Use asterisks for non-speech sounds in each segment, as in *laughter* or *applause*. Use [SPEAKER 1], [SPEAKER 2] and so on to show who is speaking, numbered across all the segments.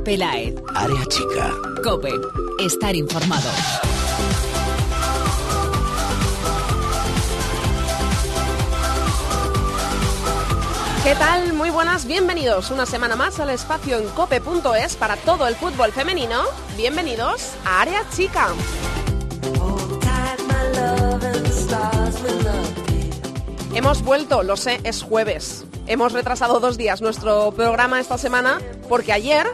[SPEAKER 1] Chema Peláez.
[SPEAKER 2] Área chica.
[SPEAKER 1] Cope. Estar informado.
[SPEAKER 3] ¿Qué tal? Muy buenas, bienvenidos una semana más al espacio en cope.es para todo el fútbol femenino. Bienvenidos a Área Chica. Hemos vuelto, lo sé, es jueves. Hemos retrasado dos días nuestro programa esta semana porque ayer,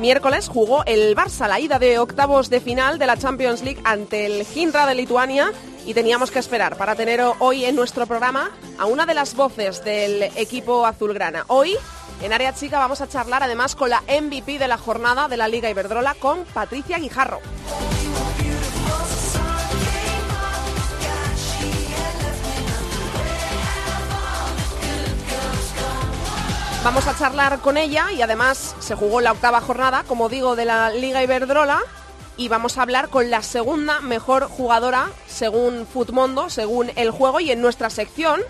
[SPEAKER 3] miércoles, jugó el Barça la ida de octavos de final de la Champions League ante el Ginra de Lituania y teníamos que esperar para tener hoy en nuestro programa a una de las voces del equipo azulgrana. Hoy, en Área Chica, vamos a charlar además con la MVP de la jornada de la Liga Iberdrola, con Patricia Guijarro. Vamos a charlar con ella y además se jugó la octava jornada, como digo, de la Liga Iberdrola y vamos a hablar con la segunda mejor jugadora según Futmundo, según el juego y en nuestra sección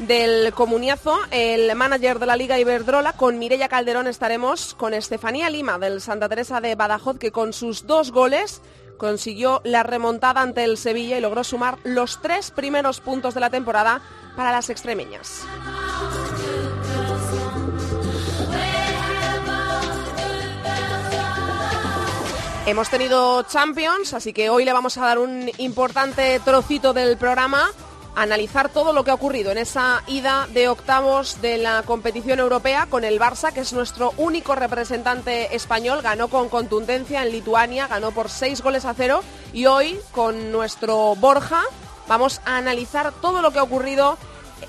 [SPEAKER 3] del comuniazo, el manager de la Liga Iberdrola, con Mireia Calderón estaremos con Estefanía Lima del Santa Teresa de Badajoz, que con sus dos goles consiguió la remontada ante el Sevilla y logró sumar los tres primeros puntos de la temporada para las extremeñas. Hemos tenido Champions, así que hoy le vamos a dar un importante trocito del programa, analizar todo lo que ha ocurrido en esa ida de octavos de la competición europea con el Barça, que es nuestro único representante español, ganó con contundencia en Lituania, ganó por seis goles a cero. Y hoy con nuestro Borja vamos a analizar todo lo que ha ocurrido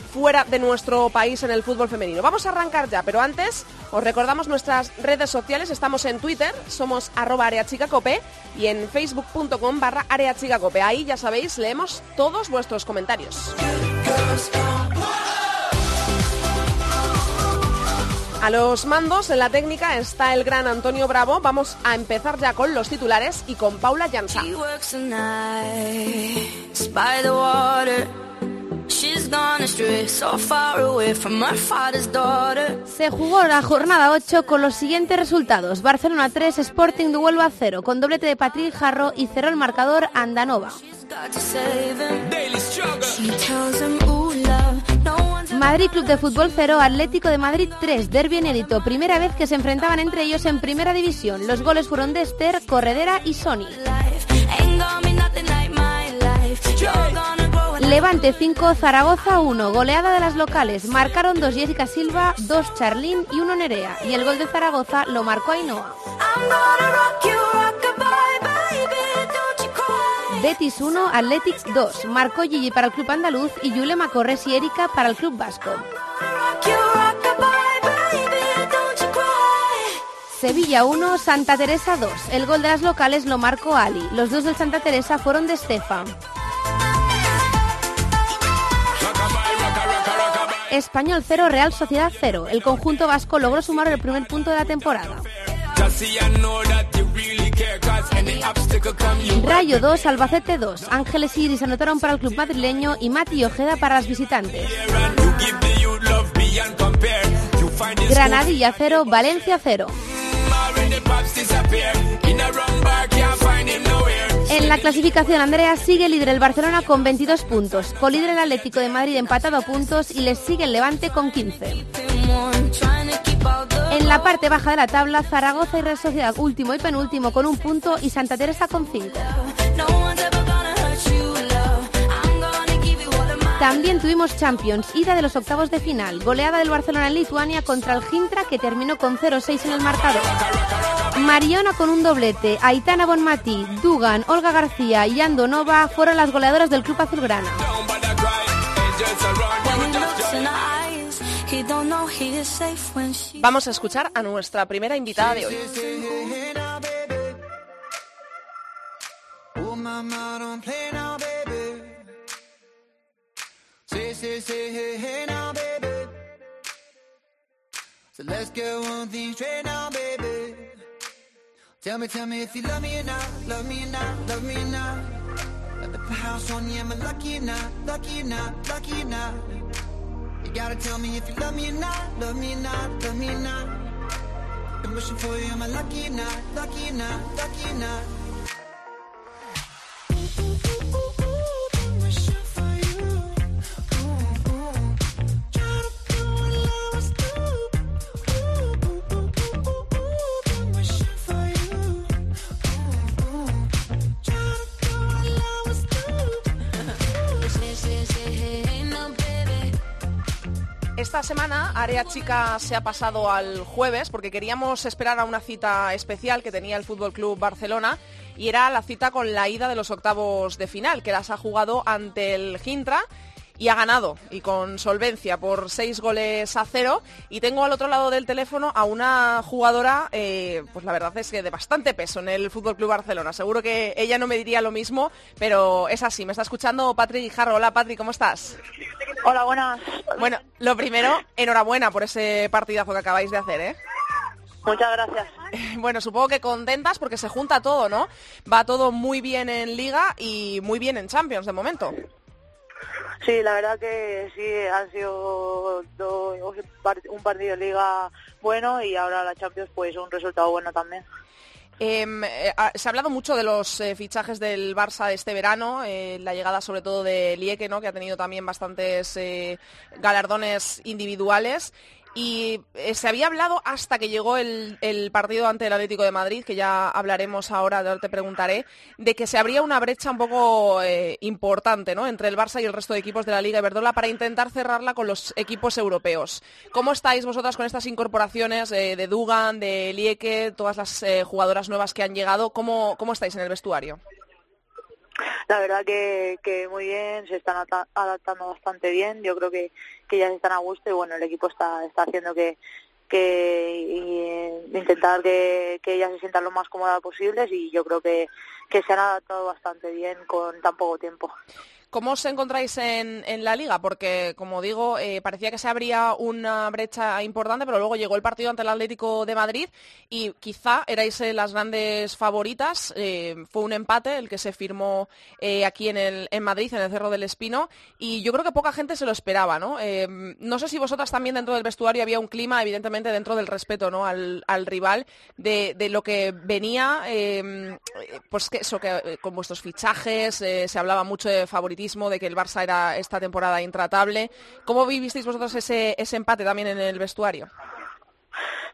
[SPEAKER 3] fuera de nuestro país en el fútbol femenino. Vamos a arrancar ya, pero antes os recordamos nuestras redes sociales. Estamos en Twitter, somos arroba areachicacope y en facebook.com barra areachicacope. Ahí ya sabéis, leemos todos vuestros comentarios. A los mandos en la técnica está el gran Antonio Bravo. Vamos a empezar ya con los titulares y con Paula Llanza.
[SPEAKER 4] Se jugó la jornada 8 con los siguientes resultados. Barcelona 3, Sporting de Huelva 0, con doblete de Patrick Jarro y cerró el marcador Andanova. Madrid Club de Fútbol 0, Atlético de Madrid 3, Derby inédito, primera vez que se enfrentaban entre ellos en primera división. Los goles fueron de Esther, Corredera y Sony. Levante 5, Zaragoza 1, goleada de las locales. Marcaron dos Jessica Silva, dos Charlín y uno Nerea. Y el gol de Zaragoza lo marcó Ainhoa. Betis 1, Athletics 2. Marcó Gigi para el club andaluz y Yulema Corres y Erika para el club vasco. Sevilla 1, Santa Teresa 2. El gol de las locales lo marcó Ali. Los dos del Santa Teresa fueron de Estefan. Español 0, Real Sociedad 0. El conjunto vasco logró sumar el primer punto de la temporada. Rayo 2, Albacete 2. Ángeles Iris anotaron para el club madrileño y Mati Ojeda para las visitantes. Granadilla 0, Valencia 0. En la clasificación, Andrea sigue líder el Barcelona con 22 puntos, colíder el Atlético de Madrid empatado a puntos y les sigue el Levante con 15. En la parte baja de la tabla, Zaragoza y Real Sociedad último y penúltimo con un punto y Santa Teresa con 5. También tuvimos Champions, ida de los octavos de final, goleada del Barcelona en Lituania contra el Gintra que terminó con 0-6 en el marcador. Mariona con un doblete, Aitana Bonmati, Dugan, Olga García y Ando Nova fueron las goleadoras del club azulgrana.
[SPEAKER 3] Vamos a escuchar a nuestra primera invitada de hoy.
[SPEAKER 5] So let's get one thing straight now, baby. Tell me, tell me if you love me or not, love me or not, love me or not. Got the house on you, am I lucky or not, lucky or not, lucky or not? You gotta tell me if you love me or not, love me or not, love me or not. I'm wishing for you, lucky night, lucky night, lucky night. Ooh, ooh, ooh, ooh,
[SPEAKER 3] Esta semana Área Chica se ha pasado al jueves porque queríamos esperar a una cita especial que tenía el Fútbol Club Barcelona y era la cita con la ida de los octavos de final, que las ha jugado ante el Gintra y ha ganado y con solvencia por seis goles a cero y tengo al otro lado del teléfono a una jugadora eh, pues la verdad es que de bastante peso en el Fútbol Club Barcelona seguro que ella no me diría lo mismo pero es así me está escuchando Patrick Guijarro hola Patrick ¿cómo estás?
[SPEAKER 2] Hola, buenas.
[SPEAKER 3] Bueno, lo primero, enhorabuena por ese partidazo que acabáis de hacer, ¿eh?
[SPEAKER 2] Muchas gracias. *laughs*
[SPEAKER 3] Bueno, supongo que contentas porque se junta todo, ¿no? Va todo muy bien en Liga y muy bien en Champions de momento.
[SPEAKER 2] Sí, la verdad que sí, han sido un partido de liga bueno y ahora la Champions pues un resultado bueno también.
[SPEAKER 3] Em, eh, ha- se ha hablado mucho de los eh, fichajes del Barça este verano, eh, la llegada sobre todo de Lieke, ¿no? que ha tenido también bastantes galardones individuales. Y eh, se había hablado hasta que llegó el, partido ante el Atlético de Madrid, que ya hablaremos ahora, ahora te preguntaré, de que se abría una brecha un poco eh, importante ¿no? entre el Barça y el resto de equipos de la Liga Iberdrola para intentar cerrarla con los equipos europeos. ¿Cómo estáis vosotras con estas incorporaciones eh, de Dugan, de Lieke, todas las jugadoras nuevas que han llegado? ¿Cómo, ¿Cómo estáis en el vestuario?
[SPEAKER 2] La verdad que, que muy bien, se están adaptando bastante bien, yo creo que, que ya están a gusto y bueno, el equipo está, está haciendo que, que intentar que, que ellas se sientan lo más cómodas posibles y yo creo que, que se han adaptado bastante bien con tan poco tiempo.
[SPEAKER 3] ¿Cómo os encontráis en, la liga? Porque, como digo, eh, parecía que se abría una brecha importante, pero luego llegó el partido ante el Atlético de Madrid y quizá erais eh, las grandes favoritas. Eh, fue un empate el que se firmó aquí en, Madrid, en el Cerro del Espino, y yo creo que poca gente se lo esperaba, ¿no? No sé si vosotras también dentro del vestuario había un clima, evidentemente dentro del respeto ¿no? al, al rival, de, lo que venía, pues que eso, que con vuestros fichajes se hablaba mucho de favoritismo, de que el Barça era esta temporada intratable. ¿Cómo vivisteis vosotros ese, ese empate también en el vestuario?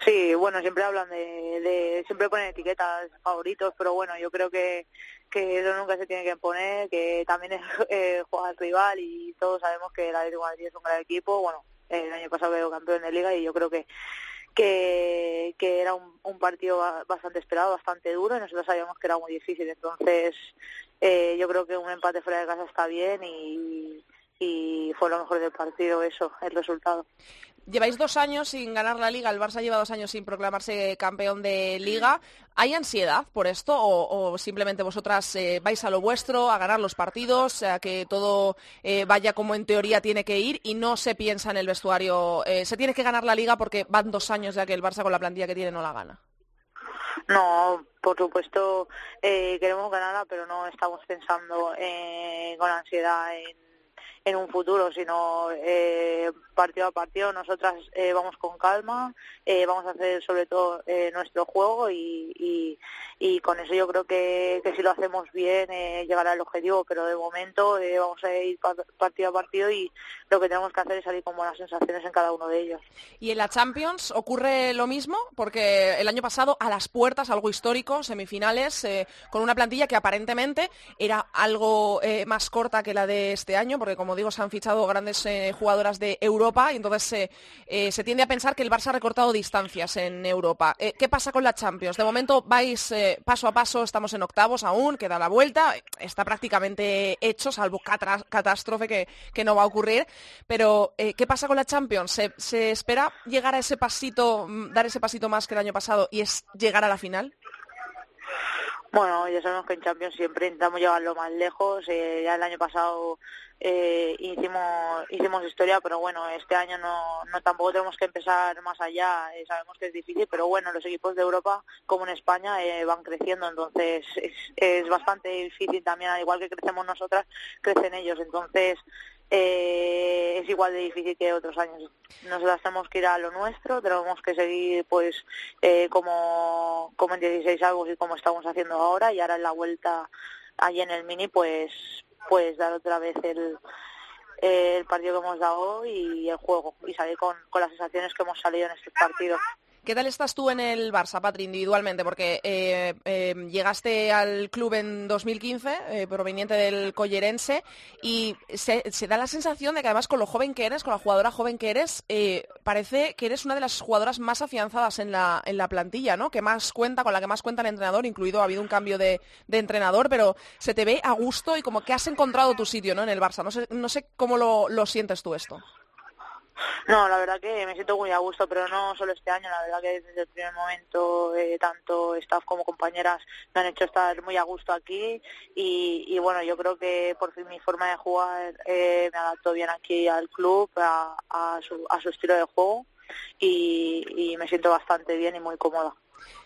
[SPEAKER 2] Sí, bueno, siempre hablan de, de siempre ponen etiquetas favoritos, pero bueno, yo creo que, que eso nunca se tiene que poner, que también es, *laughs* eh, juega el rival y todos sabemos que el Atlético de Madrid es un gran equipo, bueno, el año pasado quedó campeón de liga y yo creo que que, que era un, un partido ba- bastante esperado, bastante duro y nosotros sabíamos que era muy difícil, entonces eh, yo creo que un empate fuera de casa está bien y, fue lo mejor del partido eso, el resultado.
[SPEAKER 3] Lleváis dos años sin ganar la liga, el Barça lleva dos años sin proclamarse campeón de liga. ¿Hay ansiedad por esto o, simplemente vosotras eh, vais a lo vuestro, a ganar los partidos, a que todo eh, vaya como en teoría tiene que ir y no se piensa en el vestuario? se tiene que ganar la liga porque van dos años ya que el Barça con la plantilla que tiene no la gana.
[SPEAKER 2] No, por supuesto eh, queremos ganarla, pero no estamos pensando eh, con ansiedad en, en un futuro, sino eh, partido a partido. Nosotras eh, vamos con calma, eh, vamos a hacer sobre todo eh, nuestro juego y, y, con eso yo creo que, que si lo hacemos bien eh, llegará el objetivo, pero de momento vamos a ir pa- partido a partido y lo que tenemos que hacer es salir con buenas sensaciones en cada uno de ellos.
[SPEAKER 3] Y en la Champions ocurre lo mismo, porque el año pasado a las puertas, algo histórico, semifinales, con una plantilla que aparentemente era algo más corta que la de este año, porque como digo, se han fichado grandes eh, jugadoras de Europa y entonces eh, se tiende a pensar que el Barça ha recortado distancias en Europa. Eh, ¿Qué pasa con la Champions? De momento vais paso a paso, estamos en octavos aún, queda la vuelta, está prácticamente hecho, salvo catástrofe que, que no va a ocurrir. Pero, ¿qué pasa con la Champions? ¿Se, espera llegar a ese pasito, dar ese pasito más que el año pasado y es llegar a la final?
[SPEAKER 2] Bueno, ya sabemos que en Champions siempre intentamos llevarlo más lejos. eh, ya el año pasado eh, hicimos historia, pero bueno, este año no, no tampoco tenemos que empezar más allá. eh, sabemos que es difícil, pero bueno, los equipos de Europa, como en España, eh, van creciendo, entonces es, es bastante difícil también, al igual que crecemos nosotras, crecen ellos. Entonces eh, es igual de difícil que otros años. Nosotros tenemos que ir a lo nuestro, tenemos que seguir pues eh, como, como en 16 algo y como estamos haciendo ahora y ahora en la vuelta allí en el mini pues pues dar otra vez el, el partido que hemos dado y el juego y salir con, con las sensaciones que hemos salido en este partido.
[SPEAKER 3] ¿Qué tal estás tú en el Barça, Patri, individualmente? Porque eh, eh, llegaste al club en 2015, eh, proveniente del Collerense, y se, da la sensación de que además con lo joven que eres, con la jugadora joven que eres, parece que eres una de las jugadoras más afianzadas en la, plantilla, ¿no? Que más cuenta, con la que más cuenta el entrenador, incluido ha habido un cambio de, entrenador, pero se te ve a gusto y como que has encontrado tu sitio, ¿no? En el Barça. No sé, cómo lo sientes tú esto.
[SPEAKER 2] No, la verdad que me siento muy a gusto, pero no solo este año, la verdad que desde el primer momento eh, tanto staff como compañeras me han hecho estar muy a gusto aquí y, bueno, yo creo que por fin mi forma de jugar eh, me adapto bien aquí al club, a, su, a su estilo de juego y me siento bastante bien y muy cómoda.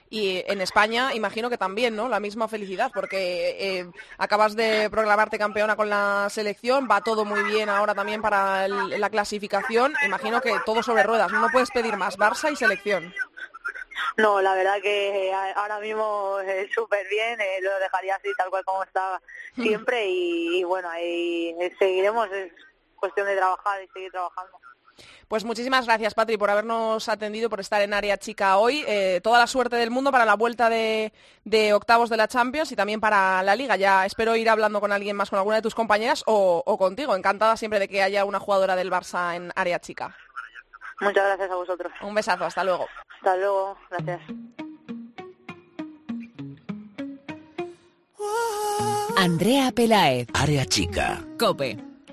[SPEAKER 3] Y en España imagino que también, ¿no? La misma felicidad, porque eh, acabas de proclamarte campeona con la selección, va todo muy bien ahora también para la clasificación. Imagino que todo sobre ruedas, no puedes pedir más, Barça y selección.
[SPEAKER 2] No, la verdad que ahora mismo es súper bien, eh, lo dejaría así tal cual como estaba siempre y bueno, ahí seguiremos, es cuestión de trabajar y seguir trabajando.
[SPEAKER 3] Pues muchísimas gracias, Patri, por habernos atendido, por estar en área chica hoy. Eh, toda la suerte del mundo para la vuelta de, octavos de la Champions y también para la Liga. Ya espero ir hablando con alguien más, con alguna de tus compañeras o, contigo. Encantada siempre de que haya una jugadora del Barça en área chica.
[SPEAKER 2] Muchas gracias a vosotros.
[SPEAKER 3] Un besazo, hasta luego.
[SPEAKER 2] Hasta luego, gracias.
[SPEAKER 1] Andrea Pelaez. Área chica. Cope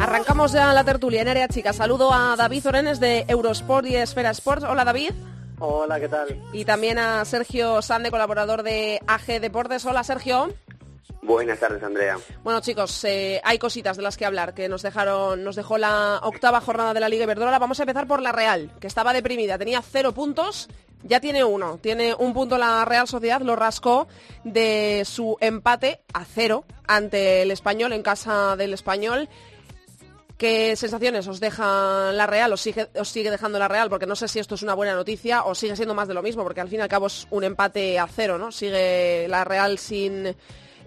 [SPEAKER 3] Arrancamos ya la tertulia en área chica. Saludo a David Orenes de Eurosport y Esfera Sports. Hola David.
[SPEAKER 6] Hola, ¿qué tal?
[SPEAKER 3] Y también a Sergio Sande, colaborador de AG Deportes. Hola Sergio.
[SPEAKER 6] Buenas tardes, Andrea.
[SPEAKER 3] Bueno, chicos, eh, hay cositas de las que hablar que nos dejaron, nos dejó la octava jornada de la Liga Iberdrola. Vamos a empezar por la Real, que estaba deprimida, tenía cero puntos, ya tiene uno. Tiene un punto la Real Sociedad, lo rascó de su empate a cero ante el Español en casa del Español. ¿Qué sensaciones os deja la Real? ¿Os sigue, ¿Os sigue dejando la Real? Porque no sé si esto es una buena noticia o sigue siendo más de lo mismo, porque al fin y al cabo es un empate a cero, ¿no? Sigue la Real sin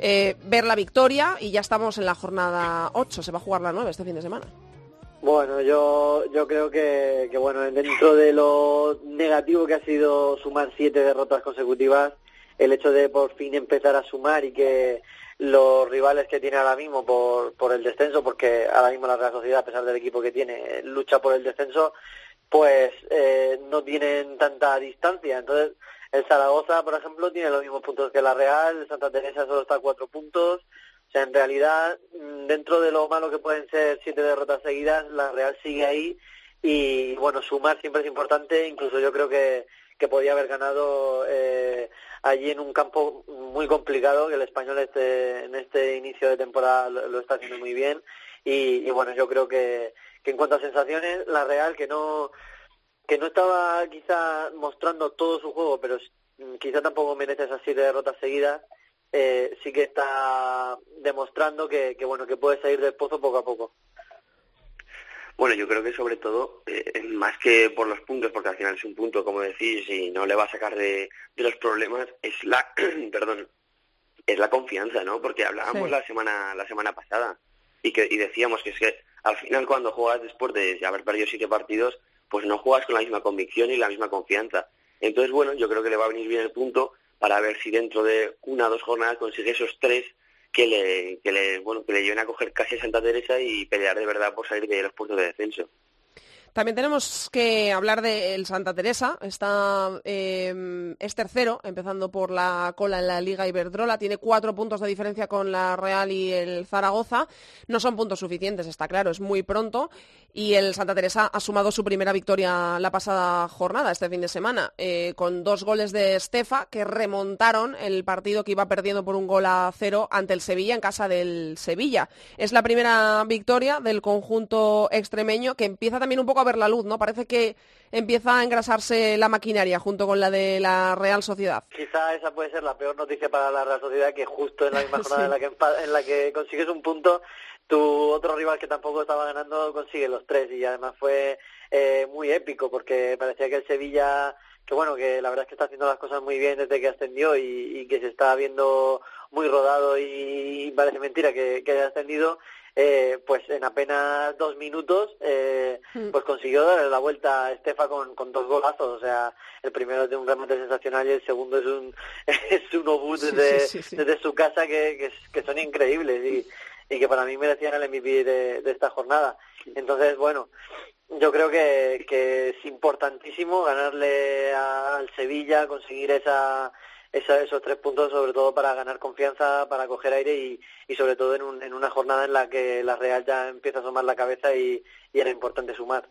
[SPEAKER 3] eh, ver la victoria y ya estamos en la jornada 8, se va a jugar la 9 este fin de semana.
[SPEAKER 6] Bueno, yo, yo creo que, que, bueno, dentro de lo negativo que ha sido sumar siete derrotas consecutivas, el hecho de por fin empezar a sumar y que los rivales que tiene ahora mismo por, por el descenso, porque ahora mismo la Real Sociedad, a pesar del equipo que tiene, lucha por el descenso, pues eh, no tienen tanta distancia. Entonces, el Zaragoza, por ejemplo, tiene los mismos puntos que la Real, Santa Teresa solo está a cuatro puntos. O sea, en realidad, mm, dentro de lo malo que pueden ser siete derrotas seguidas, la Real sigue ahí y, bueno, sumar siempre es importante. Incluso yo creo que, que podía haber ganado eh, allí en un campo muy complicado, que el español este, en este inicio de temporada lo, está haciendo muy bien. Y, y, bueno, yo creo que, que en cuanto a sensaciones, la Real, que no que no estaba quizá mostrando todo su juego, pero quizá tampoco merece esas siete derrotas seguidas, eh, sí que está demostrando que, bueno que puede salir del pozo poco a poco.
[SPEAKER 7] Bueno, yo creo que sobre todo, eh, más que por los puntos, porque al final es un punto, como decís, y no le va a sacar de, los problemas, es la, *clears throat* perdón, es la confianza, ¿no? Porque hablábamos la semana la semana pasada y que y decíamos que es que al final cuando juegas después de haber perdido siete partidos, pues no juegas con la misma convicción y la misma confianza. Entonces, bueno, yo creo que le va a venir bien el punto para ver si dentro de una o dos jornadas consigue esos tres que le, que le, bueno, que le lleven a coger casi a Santa Teresa y pelear de verdad por salir de los puestos de descenso.
[SPEAKER 3] También tenemos que hablar del Santa Teresa. Está, em, es tercero, empezando por la cola en la Liga Iberdrola. Tiene cuatro puntos de diferencia con la Real y el Zaragoza. No son puntos suficientes, está claro, es muy pronto. Y el Santa Teresa ha sumado su primera victoria la pasada jornada, este fin de semana, eh, con dos goles de Estefa que remontaron el partido que iba perdiendo por un gol a cero ante el Sevilla en casa del Sevilla. Es la primera victoria del conjunto extremeño que empieza también un poco a ver la luz, ¿no? Parece que empieza a engrasarse la maquinaria junto con la de la Real Sociedad.
[SPEAKER 6] Quizá esa puede ser la peor noticia para la Real Sociedad, que justo en la misma *laughs* jornada en, la que, en la que consigues un punto, tu otro rival que tampoco estaba ganando consigue los tres y además fue eh, muy épico porque parecía que el Sevilla que bueno, que la verdad es que está haciendo las cosas muy bien desde que ascendió y, que se está viendo muy rodado y, parece mentira que, que haya ascendido, eh, pues en apenas dos minutos eh, mm. pues consiguió darle la vuelta a Estefa con, con dos golazos, o sea, el primero es de un remate sensacional y el segundo es un *laughs* es un obús desde, su casa que, que, son increíbles y, y que para mí merecían el MVP de, de esta jornada. Entonces, bueno, yo creo que, que es importantísimo ganarle al Sevilla, conseguir esa, esos tres puntos, sobre todo para ganar confianza, para coger aire y, y sobre todo en, un, en una jornada en la que la Real ya empieza a asomar la cabeza y, y era importante sumar.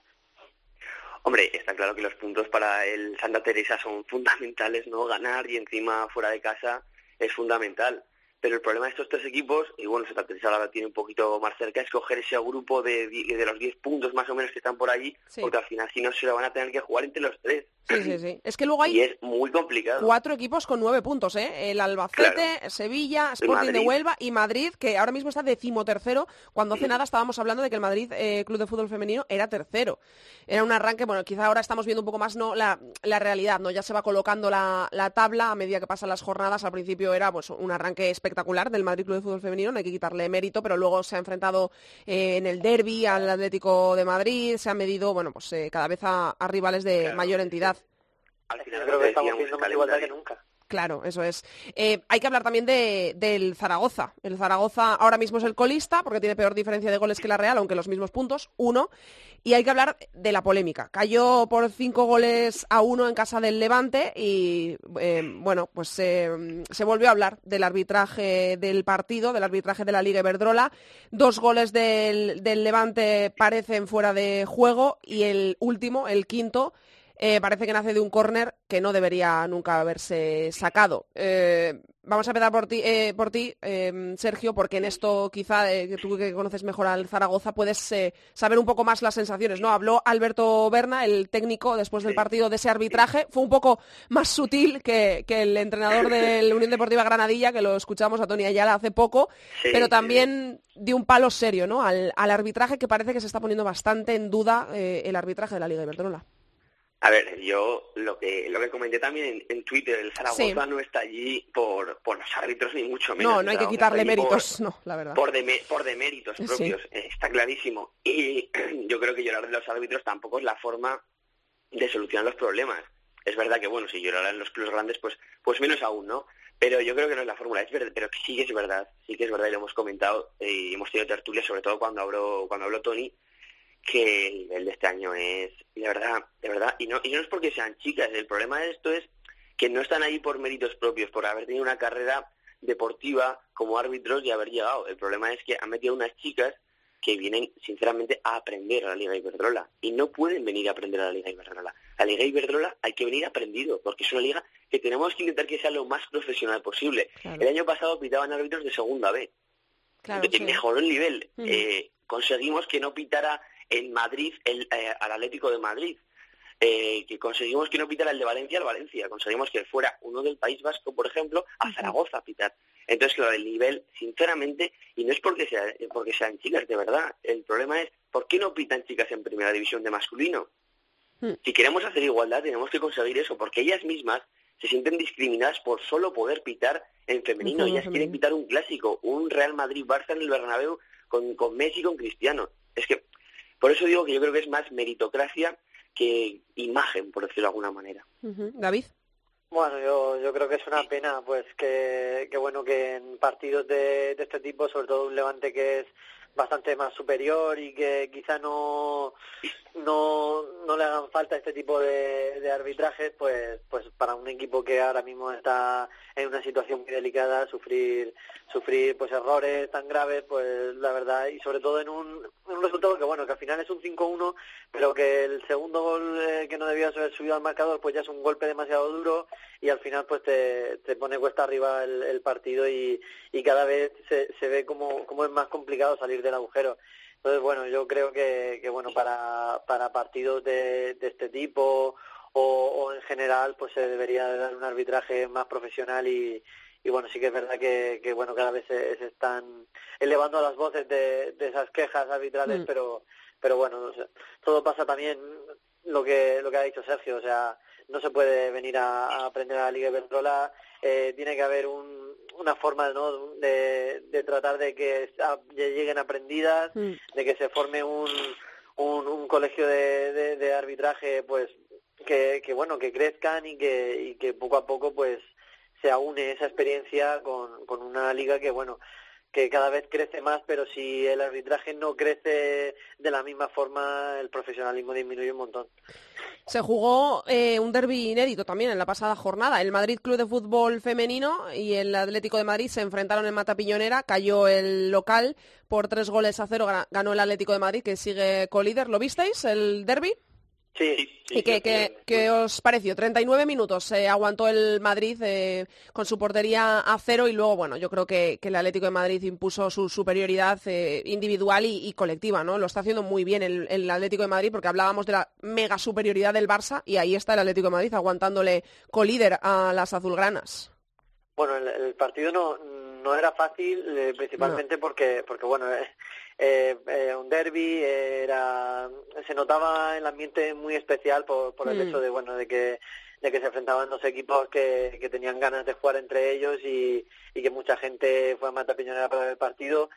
[SPEAKER 7] Hombre, está claro que los puntos para el Santa Teresa son fundamentales, ¿no? Ganar y encima fuera de casa es fundamental. Pero el problema de estos tres equipos, y bueno, Santa Teresa ahora tiene un poquito más cerca, es coger ese grupo de, de los 10 puntos más o menos que están por allí, porque al final si no se lo van a tener que jugar entre los tres.
[SPEAKER 3] Sí, sí, sí. Es que luego hay
[SPEAKER 7] y es muy complicado.
[SPEAKER 3] cuatro equipos con nueve puntos, ¿eh? El Albacete, Sevilla, Sporting de Huelva y Madrid, que ahora mismo está decimotercero, cuando hace nada estábamos hablando de que el Madrid eh, Club de Fútbol Femenino era tercero. Era un arranque, bueno, quizá ahora estamos viendo un poco más no la, la realidad, ¿no? Ya se va colocando la, la, tabla a medida que pasan las jornadas. Al principio era pues un arranque espectacular del Madrid Club de Fútbol Femenino, no hay que quitarle mérito, pero luego se ha enfrentado eh, en el derby al Atlético de Madrid, se ha medido, bueno, pues eh, cada vez a, rivales de mayor entidad.
[SPEAKER 6] Al final creo que estamos viendo más igualdad que nunca.
[SPEAKER 3] Claro, eso es. Eh, hay que hablar también de, del Zaragoza. El Zaragoza ahora mismo es el colista porque tiene peor diferencia de goles que la Real, aunque los mismos puntos, uno. Y hay que hablar de la polémica. Cayó por cinco goles a uno en casa del Levante y, eh, bueno, pues eh, se volvió a hablar del arbitraje del partido, del arbitraje de la Liga Iberdrola. Dos goles del, del Levante parecen fuera de juego y el último, el quinto, eh, parece que nace de un córner que no debería nunca haberse sacado. Eh, vamos a empezar por ti, eh, por ti Sergio, porque en esto quizá tú que conoces mejor al Zaragoza puedes saber un poco más las sensaciones. ¿no? Habló Alberto Berna, el técnico, después del partido de ese arbitraje. Fue un poco más sutil que, el entrenador de la *laughs* Unión Deportiva Granadilla, que lo escuchamos a Tony Ayala hace poco, pero también dio un palo serio ¿no? al, arbitraje que parece que se está poniendo bastante en duda el arbitraje de la Liga de Iberdrola.
[SPEAKER 7] A ver, yo lo que lo que comenté también en, Twitter, el Zaragoza no está allí por, por los árbitros ni mucho menos.
[SPEAKER 3] No, no hay que quitarle méritos, no, la verdad.
[SPEAKER 7] Por, de, por deméritos propios, eh, está clarísimo. Y *clears throat* yo creo que llorar de los árbitros tampoco es la forma de solucionar los problemas. Es verdad que, bueno, si lloraran los clubes grandes, pues pues menos aún, ¿no? Pero yo creo que no es la fórmula, es verdad, pero sí que es verdad, sí que es verdad, y lo hemos comentado, eh, y hemos tenido tertulia, sobre todo cuando habló, cuando habló Tony, que el nivel de este año es, de verdad, de verdad, y no, y no es porque sean chicas, el problema de esto es que no están ahí por méritos propios, por haber tenido una carrera deportiva como árbitros y haber llegado. El problema es que han metido unas chicas que vienen, sinceramente, a aprender a la Liga Iberdrola. Y no pueden venir a aprender a la Liga Iberdrola. La Liga Iberdrola hay que venir aprendido, porque es una liga que tenemos que intentar que sea lo más profesional posible. El año pasado pitaban árbitros de segunda B. Claro, Mejoró el nivel. eh, conseguimos que no pitara en Madrid el, eh, al Atlético de Madrid. Eh, que conseguimos que no pitara el de Valencia al Valencia, conseguimos que fuera uno del País Vasco, por ejemplo, a Zaragoza a pitar. Entonces, claro, el nivel, sinceramente, y no es porque, sea, porque sean chicas, de verdad, el problema es, ¿por qué no pitan chicas en primera división de masculino? Hmm. Si queremos hacer igualdad, tenemos que conseguir eso, porque ellas mismas se sienten discriminadas por solo poder pitar en femenino. Ellas quieren pitar un clásico, un Real Madrid-Barça en el Bernabéu con, con Messi y con Cristiano. Es que por eso digo que yo creo que es más meritocracia que imagen, por decirlo de alguna manera.
[SPEAKER 3] David.
[SPEAKER 6] Bueno, yo, yo creo que es una pena, pues que, que bueno que en partidos de, de este tipo, sobre todo un Levante que es bastante más superior y que quizá no no, no le hagan falta este tipo de, de arbitrajes, pues, pues para un equipo que ahora mismo está en una situación muy delicada, sufrir, sufrir pues errores tan graves, pues la verdad, y sobre todo en un, un resultado que bueno, que al final es un 5-1, pero que el segundo gol eh, que no debía haber subido al marcador, pues ya es un golpe demasiado duro y al final pues te, te pone cuesta arriba el, el partido y, y cada vez se, se ve como, como es más complicado salir del agujero. Entonces, bueno, yo creo que, que bueno, para, para partidos de, de este tipo o, o en general, pues se debería dar un arbitraje más profesional y, y bueno, sí que es verdad que, que bueno, cada vez se, se están elevando las voces de, de esas quejas arbitrales,
[SPEAKER 3] Mm.
[SPEAKER 6] pero, pero bueno, todo pasa también lo que, lo que ha dicho Sergio, o sea, no se puede venir a, a aprender a la Liga Iberdrola, eh, tiene que haber un, una forma ¿no? de, de tratar de que lleguen aprendidas,
[SPEAKER 3] Mm.
[SPEAKER 6] de que se forme un, un, un colegio de, de, de arbitraje pues que, que bueno que crezcan y que, y que poco a poco pues se aúne esa experiencia con, con una liga que bueno que cada vez crece más, pero si el arbitraje no crece de la misma forma, el profesionalismo disminuye un montón.
[SPEAKER 3] Se jugó eh, un derby inédito también en la pasada jornada. El Madrid Club de Fútbol Femenino y el Atlético de Madrid se enfrentaron en Mata Piñonera. Cayó el local por tres goles a cero. Ganó el Atlético de Madrid, que sigue colíder. ¿Lo visteis, el derby?
[SPEAKER 6] Sí,
[SPEAKER 3] ¿Y qué, qué- qué os pareció? 39 minutos eh, aguantó el Madrid eh, con su portería a cero y luego, bueno, yo creo que, que el Atlético de Madrid impuso su superioridad eh, individual y, y colectiva, ¿no? Lo está haciendo muy bien el, el Atlético de Madrid porque hablábamos de la mega superioridad del Barça y ahí está el Atlético de Madrid aguantándole colíder a las azulgranas.
[SPEAKER 6] Bueno, el, el partido no, no era fácil, eh, principalmente porque, porque bueno, eh, eh, eh, un derby era, se notaba el ambiente muy especial por, por el
[SPEAKER 3] Mm.
[SPEAKER 6] hecho de, bueno, de que de que se enfrentaban dos equipos que, que tenían ganas de jugar entre ellos y, y que mucha gente fue a Mata Piñonera para ver el partido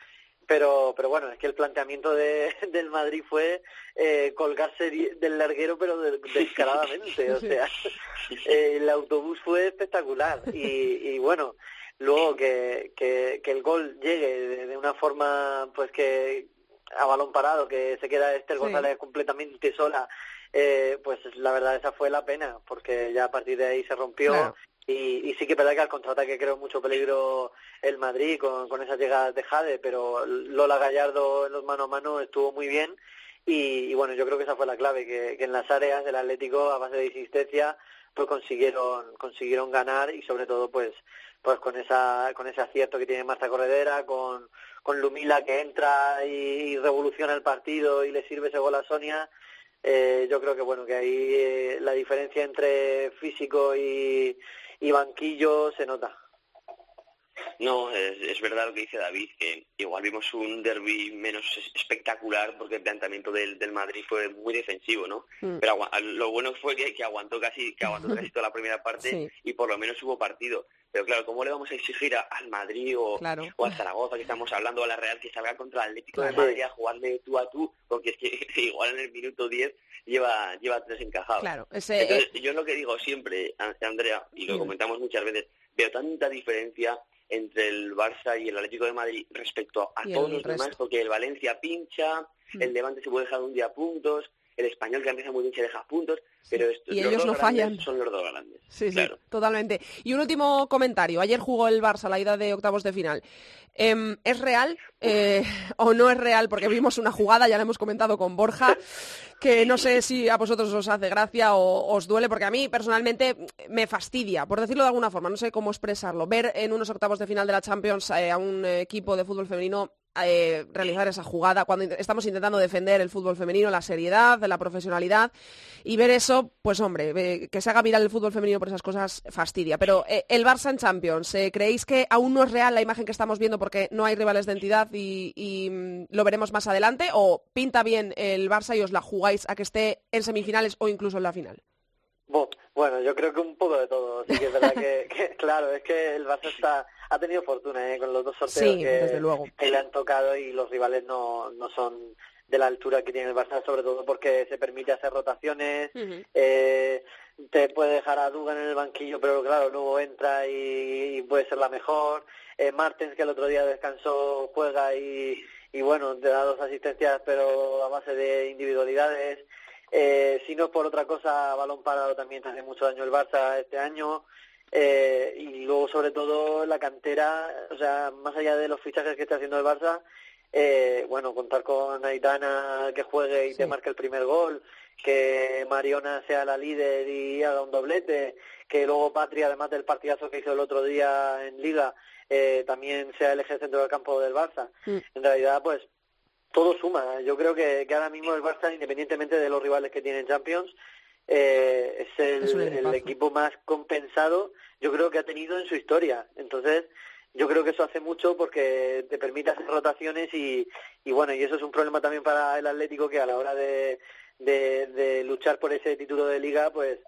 [SPEAKER 6] pero pero bueno es que el planteamiento de, *laughs* del Madrid fue eh, colgarse del larguero pero de- descaradamente o sea eh, el autobús fue espectacular y, y bueno luego que, que, que el gol llegue de, de una forma pues que a balón parado que se queda Esther
[SPEAKER 3] Sí.
[SPEAKER 6] González completamente sola eh, pues la verdad esa fue la pena porque ya a partir de ahí se rompió
[SPEAKER 3] Claro.
[SPEAKER 6] y, y sí que es verdad que al contraataque creó mucho peligro el Madrid con, con esas llegadas de Jade, pero Lola Gallardo en los mano a mano estuvo muy bien y, y bueno, yo creo que esa fue la clave, que, que en las áreas del Atlético a base de insistencia pues consiguieron consiguieron ganar y sobre todo pues pues con esa con ese acierto que tiene Marta Corredera, con, con Lumila que entra y, y revoluciona el partido y le sirve ese gol a Sonia, eh, yo creo que bueno que ahí eh, la diferencia entre físico y, y banquillo se nota.
[SPEAKER 7] No, es, es verdad lo que dice David, que igual vimos un derby menos es- espectacular porque el planteamiento del, del Madrid fue muy defensivo, ¿no?
[SPEAKER 3] Mm.
[SPEAKER 7] Pero agua- lo bueno fue que, que aguantó casi que aguantó casi toda la primera parte *laughs*
[SPEAKER 3] Sí.
[SPEAKER 7] y por lo menos hubo partido. Pero claro, ¿cómo le vamos a exigir a- al Madrid o,
[SPEAKER 3] Claro.
[SPEAKER 7] o al Zaragoza que estamos hablando, o a la Real que salga contra el Atlético
[SPEAKER 3] Claro.
[SPEAKER 7] de Madrid a jugarle tú a tú? Porque es que *laughs* igual en el minuto 10 lleva, lleva tres encajados.
[SPEAKER 3] Claro, ese,
[SPEAKER 7] Entonces, yo lo que digo siempre, An- Andrea, y lo comentamos muchas veces, veo tanta diferencia entre el Barça y el Atlético de Madrid respecto a todos los demás, porque el Valencia pincha,
[SPEAKER 3] Mm.
[SPEAKER 7] el Levante se puede dejar un día puntos, el Español que empieza muy bien se deja puntos, pero esto-
[SPEAKER 3] Y
[SPEAKER 7] los
[SPEAKER 3] ellos
[SPEAKER 7] dos
[SPEAKER 3] no
[SPEAKER 7] grandes
[SPEAKER 3] fallan.
[SPEAKER 7] son los dos grandes.
[SPEAKER 3] Sí, sí,
[SPEAKER 7] claro.
[SPEAKER 3] totalmente. Y un último comentario. Ayer jugó el Barça la ida de octavos de final. Em, ¿Es real eh, o no es real? Porque vimos una jugada, ya la hemos comentado con Borja, que no sé si a vosotros os hace gracia o os duele, porque a mí personalmente me fastidia, por decirlo de alguna forma, no sé cómo expresarlo, ver en unos octavos de final de la Champions eh, a un equipo de fútbol femenino eh, realizar esa jugada cuando estamos intentando defender el fútbol femenino, la seriedad, la profesionalidad y ver eso, pues hombre, eh, que se haga viral el fútbol femenino por esas cosas fastidia. Pero eh, el Barça en Champions, eh, ¿creéis que aún no es real la imagen que estamos viendo porque no hay rivales de entidad y, y, mm, lo veremos más adelante? ¿O pinta bien el Barça y os la jugáis a que esté en semifinales o incluso en la final?
[SPEAKER 6] Bueno, yo creo que un poco de todo. Sí que es verdad que, *laughs* que, claro, es que el Barça está, ha tenido fortuna ¿eh? con los dos sorteos
[SPEAKER 3] Sí,
[SPEAKER 6] que,
[SPEAKER 3] desde luego.
[SPEAKER 6] que le han tocado y los rivales no, no son de la altura que tiene el Barça, sobre todo porque se permite hacer rotaciones, eh, te puede dejar a Dugan en el banquillo, pero claro, luego entra y, y puede ser la mejor. Eh, Martens, que el otro día descansó, juega y, y bueno, te da dos asistencias, pero a base de individualidades. Eh, si no es por otra cosa, balón parado también te hace mucho daño el Barça este año. Eh, y luego, sobre todo, la cantera, o sea, más allá de los fichajes que está haciendo el Barça, eh, bueno, contar con Aitana que juegue y te marque el primer gol, que Mariona sea la líder y haga un doblete, que luego Patria, además del partidazo que hizo el otro día en Liga, eh, también sea el eje centro del campo del Barça. Mm. En realidad, pues todo suma. Yo creo que, que ahora mismo el Barça, independientemente de los rivales que tienen Champions, eh, es el, equipo más compensado, yo creo que ha tenido en su historia. Entonces, yo creo que eso hace mucho porque te permite hacer rotaciones y, y bueno, y eso es un problema también para el Atlético que a la hora de, de, de luchar por ese título de liga, pues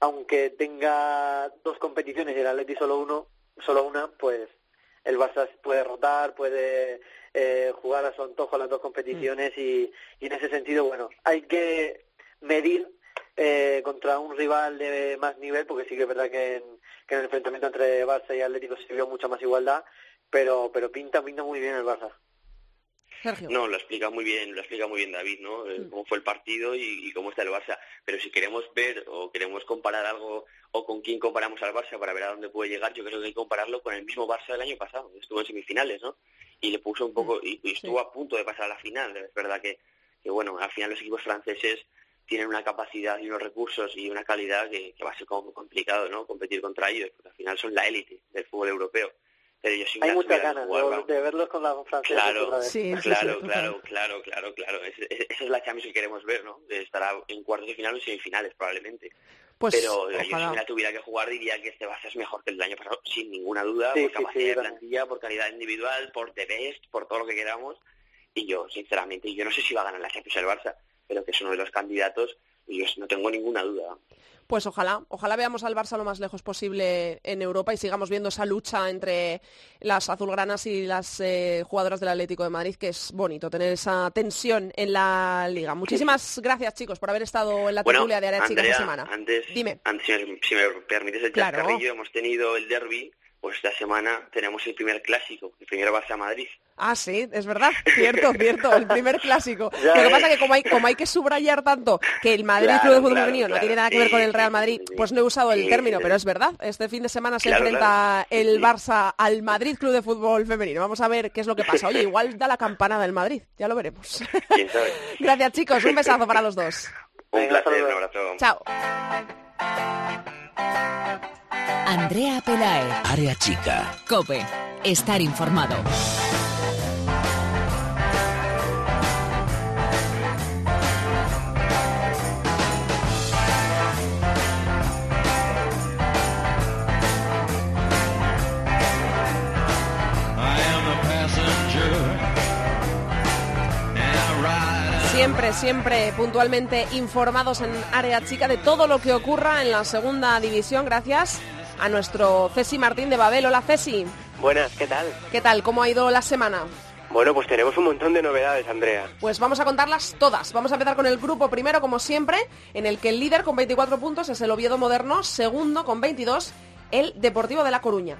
[SPEAKER 6] aunque tenga dos competiciones y el Atlético solo uno, solo una, pues el Barça puede rotar, puede eh, jugar a su antojo las dos competiciones y, en ese sentido, bueno, hay que medir eh, contra un rival de más nivel, porque sí que es verdad que en, que en el enfrentamiento entre Barça y Atlético se vio mucha más igualdad, pero, pero pinta, pinta muy bien el Barça.
[SPEAKER 7] No, lo explica muy bien, lo explica muy bien David, ¿no? Eh, mm. Cómo fue el partido y, cómo está el Barça. Pero si queremos ver o queremos comparar algo o con quién comparamos al Barça para ver a dónde puede llegar, yo creo que hay que compararlo con el mismo Barça del año pasado. Estuvo en semifinales, ¿no? Y le puso un poco, y, estuvo a punto de pasar a la final. Es verdad que, que, bueno, al final los equipos franceses tienen una capacidad y unos recursos y una calidad que, que va a ser como complicado, ¿no? Competir contra ellos, porque al final son la élite del fútbol europeo.
[SPEAKER 6] Hay muchas ganas de, verlos con la francesa.
[SPEAKER 7] Claro, claro, claro, claro, claro, claro, esa es la Champions que queremos ver, ¿no? Estará en cuartos de final o semifinales probablemente. Pues, Pero yo si la tuviera que jugar diría que este Barça es mejor que el del año pasado, sin ninguna duda, por capacidad de plantilla, por calidad individual, por the best, por todo lo que queramos. Y yo, sinceramente, yo no sé si va a ganar la Champions el Barça, pero que es uno de los candidatos y yo no tengo ninguna duda.
[SPEAKER 3] Pues ojalá, ojalá veamos al Barça lo más lejos posible en Europa y sigamos viendo esa lucha entre las azulgranas y las eh, jugadoras del Atlético de Madrid, que es bonito tener esa tensión en la liga. Muchísimas gracias, chicos, por haber estado en la tertulia de Área Chica esta semana.
[SPEAKER 7] Antes,
[SPEAKER 3] Dime.
[SPEAKER 7] Antes, si me permites el claro. hemos tenido el derby pues esta semana tenemos el primer clásico, el primero a Madrid.
[SPEAKER 3] Ah, sí, es verdad, cierto, *laughs* cierto, el primer clásico. Lo que pasa es que como hay, como hay que subrayar tanto que el Madrid Club de Fútbol Femenino no tiene nada que ver con el Real Madrid, pues no he usado el término, pero es verdad. Este fin de semana se enfrenta el Barça al Madrid Club de Fútbol Femenino. Vamos a ver qué es lo que pasa. Oye, *laughs* igual da la campanada del Madrid, ya lo veremos. *laughs* Gracias chicos, un besazo para los dos.
[SPEAKER 7] Un placer, un abrazo.
[SPEAKER 3] Chao.
[SPEAKER 1] Andrea Pelae. Área chica. Cope. Estar informado.
[SPEAKER 3] Siempre, siempre puntualmente informados en área chica de todo lo que ocurra en la segunda división. Gracias a nuestro Cesi Martín de Babel. Hola Cesi.
[SPEAKER 8] Buenas, ¿qué tal?
[SPEAKER 3] ¿Qué tal? ¿Cómo ha ido la semana?
[SPEAKER 8] Bueno, pues tenemos un montón de novedades, Andrea.
[SPEAKER 3] Pues vamos a contarlas todas. Vamos a empezar con el grupo primero, como siempre, en el que el líder con 24 puntos es el Oviedo Moderno, segundo con 22 el Deportivo de La Coruña.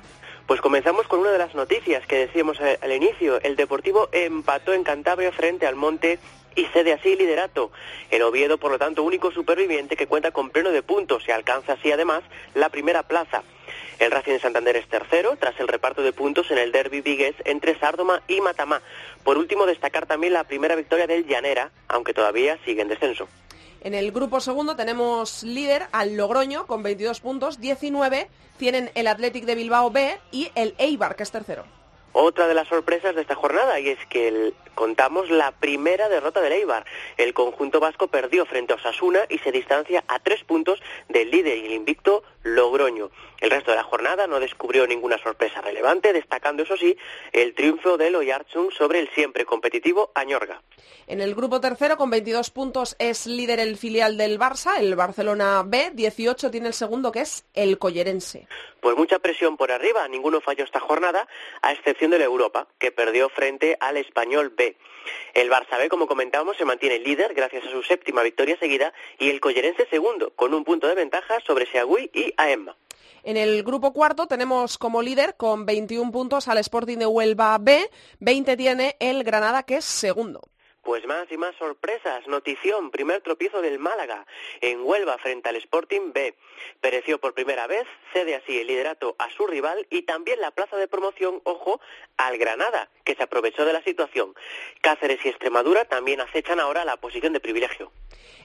[SPEAKER 8] Pues comenzamos con una de las noticias que decíamos al inicio. El Deportivo empató en Cantabria frente al Monte y cede así liderato. El Oviedo, por lo tanto, único superviviente que cuenta con pleno de puntos y alcanza así además la primera plaza. El Racing de Santander es tercero tras el reparto de puntos en el derby vigués entre Sárdoma y Matamá. Por último, destacar también la primera victoria del Llanera, aunque todavía sigue en descenso.
[SPEAKER 3] En el grupo segundo tenemos líder al Logroño con 22 puntos, 19 tienen el Athletic de Bilbao B y el Eibar, que es tercero
[SPEAKER 8] otra de las sorpresas de esta jornada y es que contamos la primera derrota del Eibar. El conjunto vasco perdió frente a Osasuna y se distancia a tres puntos del líder y el invicto Logroño. El resto de la jornada no descubrió ninguna sorpresa relevante, destacando eso sí el triunfo del Oyarzun sobre el siempre competitivo Añorga.
[SPEAKER 3] En el grupo tercero con 22 puntos es líder el filial del Barça, el Barcelona B, 18 tiene el segundo que es el Collerense.
[SPEAKER 8] Pues mucha presión por arriba, ninguno falló esta jornada, a excepción de la Europa, que perdió frente al Español B. El Barça B, como comentábamos, se mantiene líder gracias a su séptima victoria seguida y el Collerense segundo, con un punto de ventaja sobre Seagüí y Aemma.
[SPEAKER 3] En el grupo cuarto tenemos como líder con 21 puntos al Sporting de Huelva B, 20 tiene el Granada que es segundo.
[SPEAKER 8] Pues más y más sorpresas. Notición, primer tropiezo del Málaga en Huelva frente al Sporting B. Pereció por primera vez, cede así el liderato a su rival y también la plaza de promoción, ojo, al Granada, que se aprovechó de la situación. Cáceres y Extremadura también acechan ahora la posición de privilegio.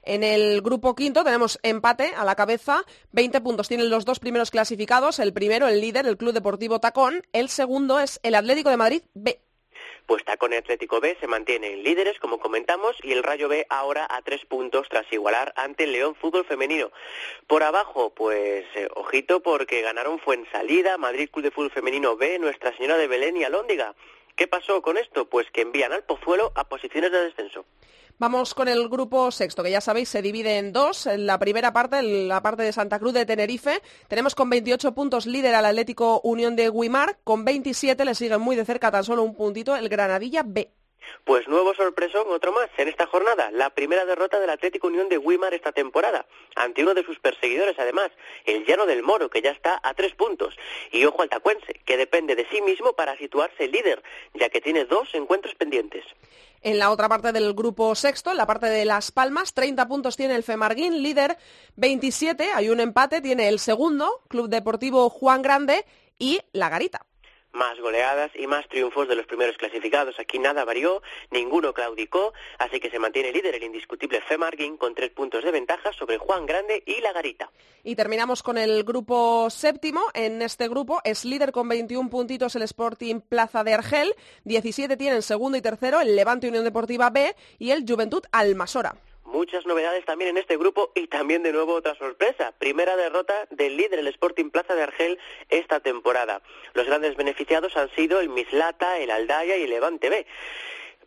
[SPEAKER 3] En el grupo quinto tenemos empate a la cabeza, 20 puntos tienen los dos primeros clasificados, el primero, el líder, el Club Deportivo Tacón, el segundo es el Atlético de Madrid B.
[SPEAKER 8] Pues Tacón Atlético B se mantienen líderes, como comentamos, y el Rayo B ahora a tres puntos tras igualar ante el León Fútbol Femenino. Por abajo, pues eh, ojito porque ganaron Fuensalida, Madrid Club de Fútbol Femenino B, Nuestra Señora de Belén y Alóndiga. ¿Qué pasó con esto? Pues que envían al Pozuelo a posiciones de descenso.
[SPEAKER 3] Vamos con el grupo sexto, que ya sabéis se divide en dos. En la primera parte, en la parte de Santa Cruz de Tenerife, tenemos con 28 puntos líder al Atlético Unión de Guimar, con 27 le siguen muy de cerca tan solo un puntito el Granadilla B.
[SPEAKER 8] Pues nuevo sorpresón, otro más, en esta jornada, la primera derrota del Atlético Unión de Guimar esta temporada, ante uno de sus perseguidores además, el Llano del Moro, que ya está a tres puntos, y ojo al que depende de sí mismo para situarse líder, ya que tiene dos encuentros pendientes.
[SPEAKER 3] En la otra parte del grupo sexto, en la parte de Las Palmas, 30 puntos tiene el Femarguín, líder 27, hay un empate, tiene el segundo, Club Deportivo Juan Grande y La Garita
[SPEAKER 8] más goleadas y más triunfos de los primeros clasificados. Aquí nada varió, ninguno claudicó, así que se mantiene líder el indiscutible Femarguín con tres puntos de ventaja sobre Juan Grande y La Garita.
[SPEAKER 3] Y terminamos con el grupo séptimo. En este grupo es líder con 21 puntitos el Sporting Plaza de Argel, 17 tienen segundo y tercero el Levante Unión Deportiva B y el Juventud Almasora.
[SPEAKER 8] Muchas novedades también en este grupo y también de nuevo otra sorpresa. Primera derrota del líder el Sporting Plaza de Argel esta temporada. Los grandes beneficiados han sido el Mislata, el Aldaya y el Levante B.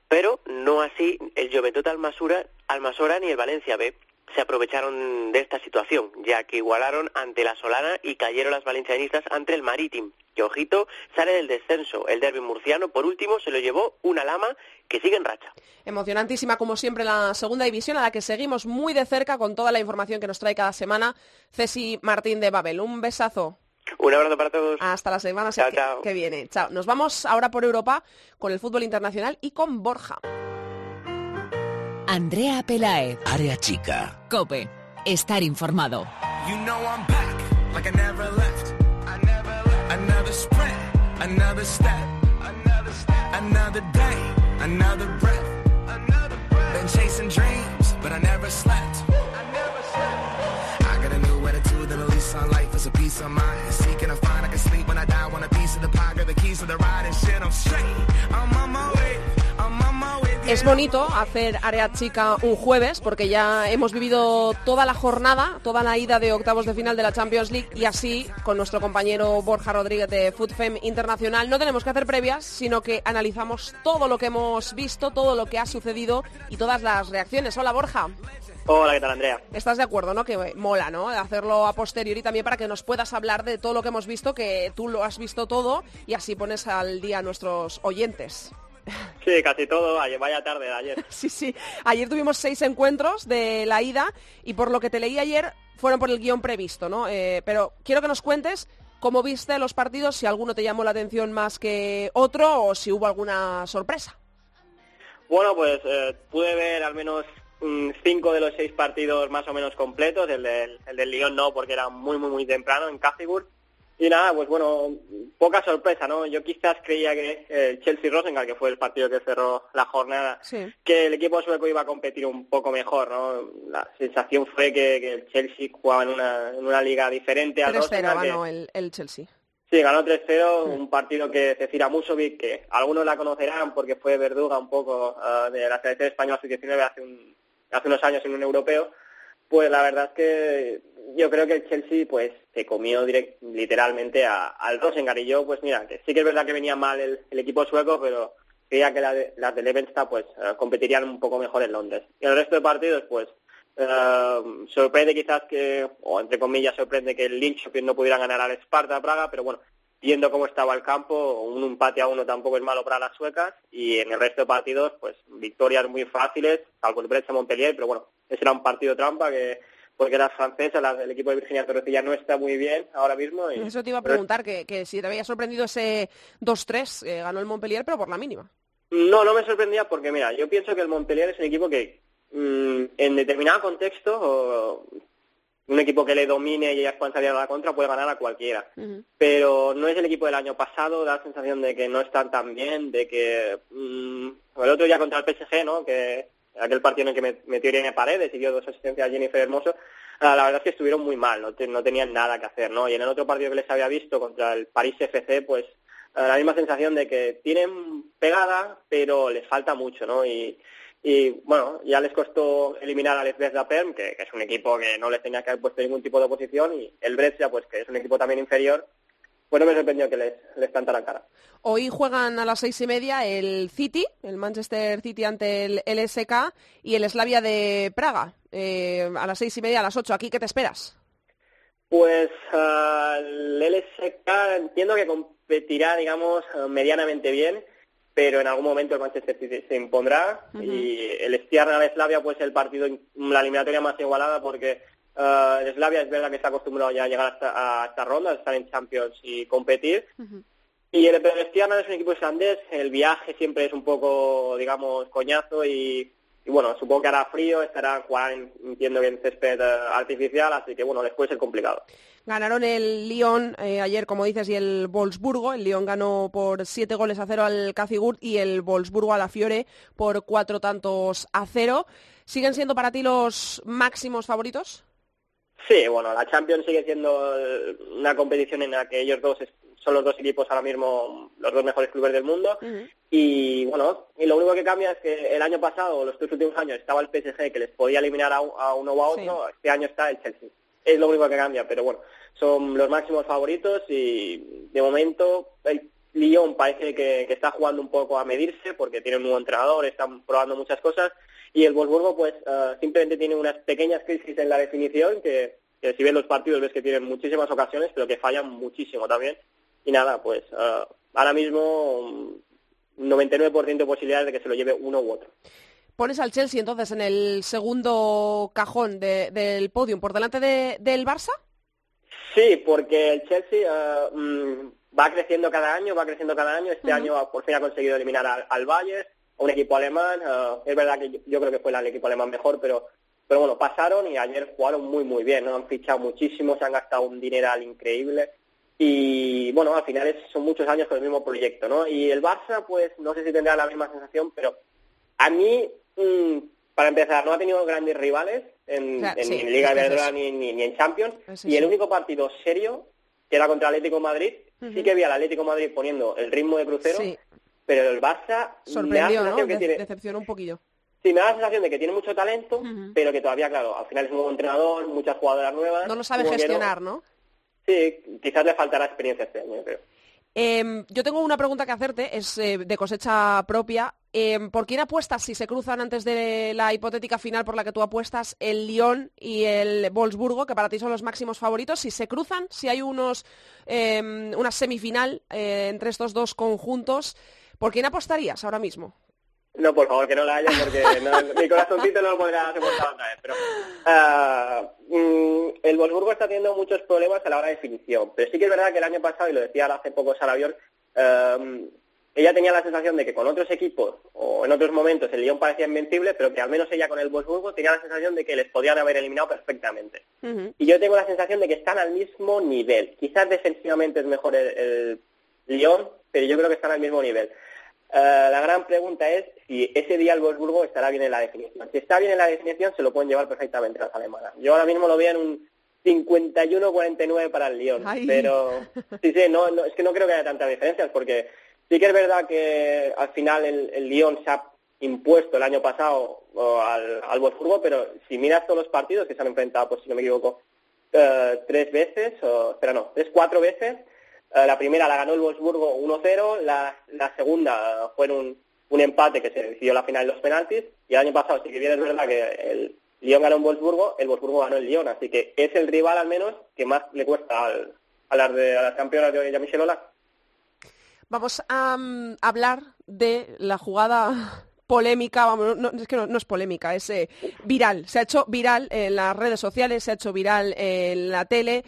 [SPEAKER 8] Pero no así el Juventud Almasura, Almasora ni el Valencia B se aprovecharon de esta situación, ya que igualaron ante la Solana y cayeron las valencianistas ante el Maritim. Que ojito, sale del descenso. El derby murciano, por último, se lo llevó una lama que sigue en racha.
[SPEAKER 3] Emocionantísima, como siempre, la segunda división, a la que seguimos muy de cerca con toda la información que nos trae cada semana Ceci Martín de Babel. Un besazo.
[SPEAKER 8] Un abrazo para todos.
[SPEAKER 3] Hasta la semana que viene. Chao. Nos vamos ahora por Europa con el fútbol internacional y con Borja.
[SPEAKER 1] Andrea Pelaez. Área chica. Cope. Estar informado. You know I'm back, like I never left. I never left. Another sprint, another step. Another step. Another day, another breath. Another breath. Been chasing dreams, but I never slept. I never slept. I got a new attitude and a lease on life is a piece of mind. Seeking a find I can sleep when I die. Want a piece of the pie, got the keys to the ride and shit. I'm straight. I'm on my way.
[SPEAKER 3] Es bonito hacer área chica un jueves porque ya hemos vivido toda la jornada, toda la ida de octavos de final de la Champions League y así con nuestro compañero Borja Rodríguez de FoodFem Internacional no tenemos que hacer previas, sino que analizamos todo lo que hemos visto, todo lo que ha sucedido y todas las reacciones. Hola Borja.
[SPEAKER 9] Hola, ¿qué tal Andrea?
[SPEAKER 3] ¿Estás de acuerdo, no? Que mola, ¿no? Hacerlo a posteriori también para que nos puedas hablar de todo lo que hemos visto, que tú lo has visto todo y así pones al día a nuestros oyentes. *laughs*
[SPEAKER 9] Sí, casi todo, vaya tarde de ayer. *laughs*
[SPEAKER 3] sí, sí. Ayer tuvimos seis encuentros de la ida y por lo que te leí ayer fueron por el guion previsto, ¿no? Eh, pero quiero que nos cuentes cómo viste los partidos, si alguno te llamó la atención más que otro o si hubo alguna sorpresa.
[SPEAKER 9] Bueno, pues eh, pude ver al menos mm, cinco de los seis partidos más o menos completos. El del, el del Lyon no, porque era muy, muy, muy temprano en Caffigur. Y nada, pues bueno, poca sorpresa, ¿no? Yo quizás creía que el Chelsea-Rosengal, que fue el partido que cerró la jornada, que el equipo sueco iba a competir un poco mejor, ¿no? La sensación fue que, el Chelsea jugaba en una, en una liga diferente al
[SPEAKER 3] Rosengal. ganó el, el Chelsea.
[SPEAKER 9] Sí, ganó 3-0, un partido que Cecira Musovic, que algunos la conocerán porque fue verduga un poco ah, de la selección española sub-19 hace, un, hace unos años en un europeo, pues la verdad es que yo creo que el Chelsea pues se comió literalmente al Rosengar y yo pues mira, que sí que es verdad que venía mal el, equipo sueco, pero creía que las de Levenstad pues eh, competirían un poco mejor en Londres. Y el resto de partidos pues eh, sorprende quizás que, o entre comillas sorprende que el Linköping no pudiera ganar al Sparta Praga, pero bueno, viendo cómo estaba el campo, un empate a uno tampoco es malo para las suecas y en el resto de partidos pues victorias muy fáciles, salvo el Brescia Montpellier, pero bueno, ese era un partido trampa que porque las francesas, el equipo de Virginia Torrecilla no está muy bien ahora mismo.
[SPEAKER 3] Eso te iba a preguntar, que, si te había sorprendido ese 2-3, eh, ganó el Montpellier, pero por la mínima.
[SPEAKER 9] No, no me sorprendía porque, mira, yo pienso que el Montpellier es un equipo que mm, en determinado contexto, un equipo que le domine y ya puedan salir a la contra puede ganar a cualquiera. Pero no es el equipo del año pasado, da la sensación de que no están tan bien, de que mm, el otro día contra el PSG, ¿no? Que aquel partido en el que metió Irene Paredes y dio dos asistencias a Jennifer Hermoso, ah, la verdad es que estuvieron muy mal, no, no tenían nada que hacer, ¿no? Y en el otro partido que les había visto contra el París FC, pues ah, la misma sensación de que tienen pegada, pero les falta mucho, ¿no? Y, y bueno, ya les costó eliminar al Brescia Perm, que, que, es un equipo que no les tenía que haber puesto ningún tipo de oposición, y el Brescia, pues que es un equipo también inferior, bueno, me sorprendió que les, les la cara.
[SPEAKER 3] Hoy juegan a las seis y media el City, el Manchester City ante el LSK y el Slavia de Praga. Eh, a las seis y media, a las ocho. ¿Aquí qué te esperas?
[SPEAKER 9] Pues ah, el LSK entiendo que competirá, digamos, medianamente bien, pero en algún momento el Manchester City se impondrá y el Stierna de Slavia, pues el partido, la eliminatoria más igualada porque Uh, Slavia es verdad que está acostumbrado ya a llegar hasta, a esta ronda, a estar en Champions y competir. Y el Pedestiana es un equipo islandés, el viaje siempre es un poco, digamos, coñazo y, bueno, supongo que hará frío, estará jugando, entiendo que en césped eh, artificial, así que bueno, les puede ser complicado.
[SPEAKER 3] Ganaron el Lyon eh, ayer, como dices, y el Wolfsburgo. El Lyon ganó por siete goles a cero al Cazigurt y el Wolfsburgo a la Fiore por cuatro tantos a cero. ¿Siguen siendo para ti los máximos favoritos?
[SPEAKER 9] Sí, bueno, la Champions sigue siendo una competición en la que ellos dos son los dos equipos ahora mismo los dos mejores clubes del mundo. Y bueno, y lo único que cambia es que el año pasado, los tres últimos años, estaba el PSG que les podía eliminar a, uno o a otro, este año está el Chelsea. Es lo único que cambia, pero bueno, son los máximos favoritos y de momento el Lyon parece que, está jugando un poco a medirse porque tiene un nuevo entrenador, están probando muchas cosas y el Wolfsburgo pues eh, simplemente tiene unas pequeñas crisis en la definición que, si ven los partidos ves que tienen muchísimas ocasiones pero que fallan muchísimo también. Y nada pues eh, ahora mismo 99% de posibilidades de que se lo lleve uno u otro.
[SPEAKER 3] Pones al Chelsea entonces en el segundo cajón del podium por delante del Barça
[SPEAKER 9] sí porque el Chelsea mm, va creciendo cada año va creciendo cada año. Este año por fin ha conseguido eliminar al, al Bayern un equipo alemán. Eh, es verdad que yo, creo que fue el equipo alemán mejor, pero pero bueno, pasaron y ayer jugaron muy, muy bien, ¿no? Han fichado muchísimo, se han gastado un dineral increíble y, bueno, al final son muchos años con el mismo proyecto, ¿no? Y el Barça, pues, no sé si tendrá la misma sensación, pero a mí, mm, para empezar, no ha tenido grandes rivales en, Liga de ni, ni, en Champions, y el único partido serio, que era contra el Atlético Madrid, sí que vi al Atlético Madrid poniendo el ritmo de crucero, pero el Barça
[SPEAKER 3] sorprendió, ¿no? Que tiene... Decepcionó un poquillo.
[SPEAKER 9] Sí, me da la sensación de que tiene mucho talento, pero que todavía, claro, al final es un nuevo entrenador, muchas jugadoras nuevas.
[SPEAKER 3] No lo sabe gestionar, no.
[SPEAKER 9] Sí, quizás le faltará experiencia este año, creo.
[SPEAKER 3] Em, yo tengo una pregunta que hacerte, es eh, de cosecha propia. Em, ¿Por quién apuestas si se cruzan antes de la hipotética final por la que tú apuestas el Lyon y el Wolfsburgo, que para ti son los máximos favoritos? Si se cruzan, si hay unos em, una semifinal eh, entre estos dos conjuntos, ¿Por quién apostarías ahora mismo?
[SPEAKER 9] No, por favor, que no la haya, porque *laughs* mi corazoncito no lo podrá soportar otra vez. Pero, uh, el Wolfsburgo está teniendo muchos problemas a la hora de definición. Pero sí que es verdad que el año pasado, y lo decía hace poco Salavión, um, ella tenía la sensación de que con otros equipos o en otros momentos el Lyon parecía invencible, pero que al menos ella con el Wolfsburgo tenía la sensación de que les podían haber eliminado perfectamente. Y yo tengo la sensación de que están al mismo nivel. Quizás defensivamente es mejor el, el Lyon, pero yo creo que están al mismo nivel. Eh, la gran pregunta es si ese día el Wolfsburgo estará bien en la definición. Si está bien en la definición, se lo pueden llevar perfectamente las alemanas. Yo ahora mismo lo veo en un 51-49 para el Lyon, pero sí, sí, no, es que no creo que haya tantas diferencias, porque sí que es verdad que al final el, el Lyon se ha impuesto el año pasado al, al Wolfsburgo, pero si miras todos los partidos que se han enfrentado, pues si no me equivoco, eh, tres veces, o, espera, no, tres, cuatro veces, la primera la ganó el Wolfsburgo 1-0, la, la, segunda fue un, un, empate que se decidió la final de los penaltis, y el año pasado que bien es verdad que el Lyon ganó en Wolfsburgo, el Wolfsburgo ganó el Lyon, así que es el rival al menos que más le cuesta al, a, las de, a las campeonas de Jean-Michel
[SPEAKER 3] Vamos a mm, hablar de la jugada polémica, vamos, no, es que no, es polémica, es eh, viral. Se ha hecho viral en las redes sociales, se ha hecho viral en la tele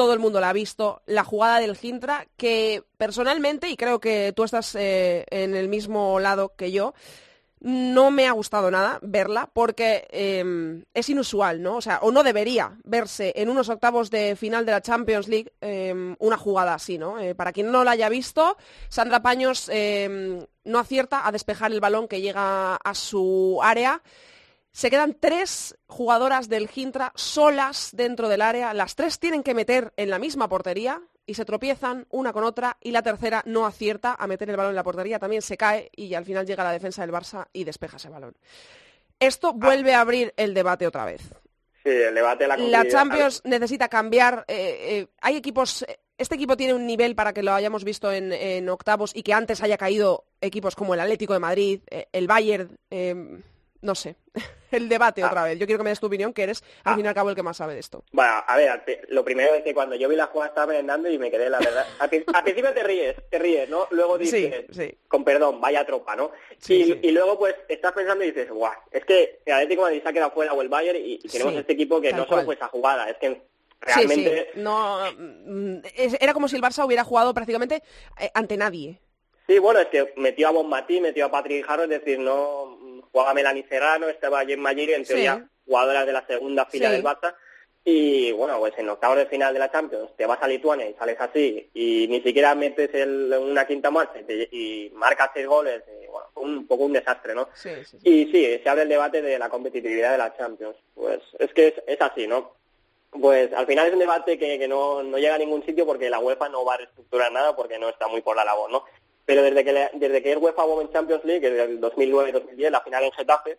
[SPEAKER 3] todo el mundo la ha visto, la jugada del Gintra, que personalmente, y creo que tú estás eh, en el mismo lado que yo, no me ha gustado nada verla porque em, es inusual, ¿no? O sea, o no debería verse en unos octavos de final de la Champions League em, una jugada así, ¿no? Eh, para quien no la haya visto, Sandra Paños em, no acierta a despejar el balón que llega a su área. Se quedan tres jugadoras del Gintra solas dentro del área. Las tres tienen que meter en la misma portería y se tropiezan una con otra y la tercera no acierta a meter el balón en la portería, también se cae y al final llega la defensa del Barça y despeja ese balón. Esto vuelve a abrir el debate otra vez.
[SPEAKER 9] Sí, el debate la
[SPEAKER 3] La Champions necesita cambiar. Eh, eh, hay equipos. Este equipo tiene un nivel para que lo hayamos visto en, octavos y que antes haya caído equipos como el Atlético de Madrid, eh, el Bayern no sé, *laughs* el debate otra ah. vez. Yo quiero que me des tu opinión, que eres al ah. fin y al cabo el que más sabe de esto.
[SPEAKER 9] Bueno, a ver, lo primero es que cuando yo vi la jugada estaba merendando y me quedé, la verdad. Al, principio te ríes, te ríes, ¿no? Luego dices, con perdón, vaya tropa, ¿no? y, luego pues estás pensando y dices, guau, es que el Atlético Madrid se ha quedado fuera o el Bayern y, tenemos este equipo que no solo fue esa jugada, es que realmente...
[SPEAKER 3] No, mm, era como si el Barça hubiera jugado prácticamente eh, ante nadie.
[SPEAKER 9] Sí, bueno, es que metió a Bonmatí, metió a Patrick Harrow, es decir, no jugaba Melanie Serrano, estaba Jen Magiri, en teoría jugadoras de la segunda fila del Barça. Y bueno, pues en octavos de final de la Champions te vas a Lituania y sales así y ni siquiera metes el, una quinta marcha y, marcas seis goles. Y, bueno, un poco un desastre, ¿no? y sí, se abre el debate de la competitividad de la Champions. Pues es que es, así, ¿no? Pues al final es un debate que, que no, no, llega a ningún sitio porque la UEFA no va a reestructurar nada porque no está muy por la labor, ¿no? Pero desde que, desde que es UEFA Women's Champions League, desde el 2009-2010, la final en Getafe,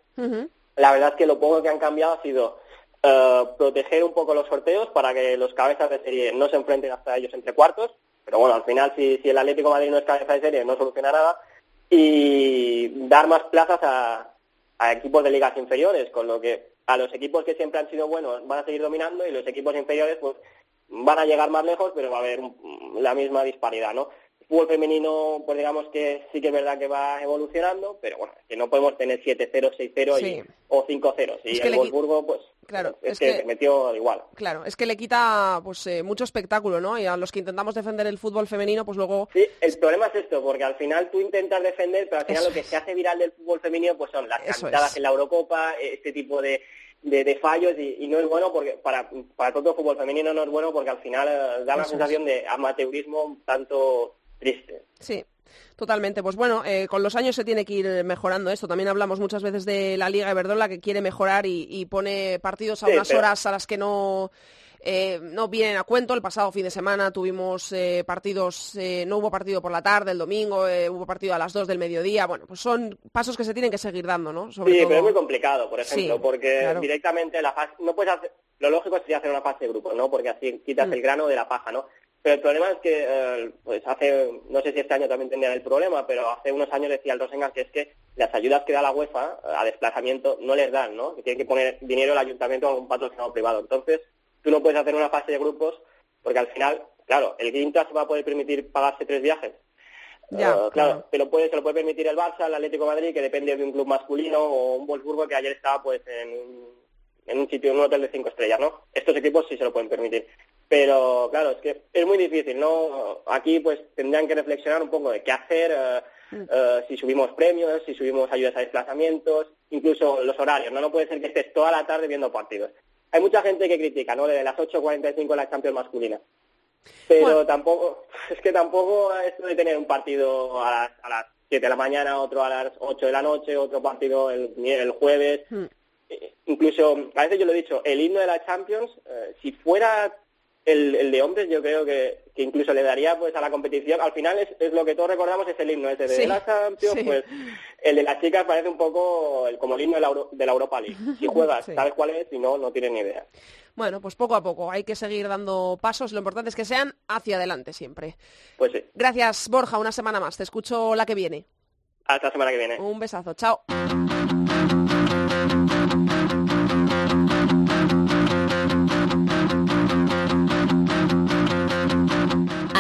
[SPEAKER 9] la verdad es que lo poco que han cambiado ha sido eh, proteger un poco los sorteos para que los cabezas de serie no se enfrenten hasta ellos entre cuartos, pero bueno, al final si, si el Atlético de Madrid no es cabeza de serie no soluciona nada, y dar más plazas a, equipos de ligas inferiores, con lo que a los equipos que siempre han sido buenos van a seguir dominando y los equipos inferiores pues van a llegar más lejos, pero va a haber la misma disparidad, ¿no? Fútbol femenino, pues digamos que sí que es verdad que va evolucionando, pero bueno, que no podemos tener 7-0, 6-0 o 5-0. Y el Wolfsburgo, pues,
[SPEAKER 3] claro,
[SPEAKER 9] es, que, metió igual.
[SPEAKER 3] Claro, es que le quita pues eh, mucho espectáculo, ¿no? Y a los que intentamos defender el fútbol femenino, pues luego...
[SPEAKER 9] Sí, el problema es esto, porque al final tú intentas defender, pero al final lo que se hace viral del fútbol femenino pues son las cantadas en la Eurocopa, este tipo de de, fallos y, no es bueno porque para, para todo el fútbol femenino no es bueno porque al final eh, da la sensación de amateurismo tanto triste.
[SPEAKER 3] Sí. Totalmente, pues bueno, eh, con los años se tiene que ir mejorando esto. También hablamos muchas veces de la Liga Iberdrola que quiere mejorar y, pone partidos a unas horas a las que no eh, no vienen a cuento. El pasado fin de semana tuvimos eh, partidos, no hubo partido por la tarde, el domingo, hubo partido a las 2 del mediodía. Bueno, pues son pasos que se tienen que seguir dando, ¿no?
[SPEAKER 9] sí, pero es muy complicado, por ejemplo, porque directamente la fase, no puedes hacer, lo lógico sería hacer una fase de grupo, ¿no? Porque así quitas mm. el grano de la paja, ¿no? Pero el problema es que, eh, pues hace, no sé si este año también tendrían el problema, pero hace unos años decía el Rosengas que es que las ayudas que da la UEFA a desplazamiento no les dan, ¿no? Que tienen que poner dinero el ayuntamiento a un patrocinador privado. Entonces, tú no puedes hacer una fase de grupos porque al final, claro, el Quinta se va a poder permitir pagarse tres viajes. Ya, eh, claro, te lo puede, se lo puede permitir el Barça, el Atlético de Madrid, que depende de un club masculino, o un Wolfsburgo que ayer estaba pues en, en un sitio, en un hotel de cinco estrellas, ¿no? Estos equipos sí se lo pueden permitir. Pero claro, es que es muy difícil, ¿no? Aquí pues tendrían que reflexionar un poco de qué hacer, eh, mm. eh, si subimos premios, si subimos ayudas a desplazamientos, incluso los horarios, ¿no? No puede ser que estés toda la tarde viendo partidos. Hay mucha gente que critica, ¿no? De las 8.45 la Champions masculina. Pero tampoco, *laughs* es que tampoco esto de tener un partido a las, a las 7 de la mañana, otro a las 8 de la noche, otro partido el, el jueves. Mm. Eh, incluso, a veces yo lo he dicho, el himno de la Champions, si fuera el, el, de hombres yo creo que, que, incluso le daría pues a la competición al final es, es lo que todos recordamos es el himno ese de la Champions pues el de las chicas parece un poco el, como el himno de la, de la Europa League *laughs* si juegas sabes cuál es si no no tienes ni idea
[SPEAKER 3] bueno, pues poco a poco hay que seguir dando pasos. Lo importante es que sean hacia adelante siempre.
[SPEAKER 9] Pues sí.
[SPEAKER 3] Gracias, Borja. Una semana más. Te escucho la que viene.
[SPEAKER 9] Hasta la semana que viene.
[SPEAKER 3] Un besazo. Chao.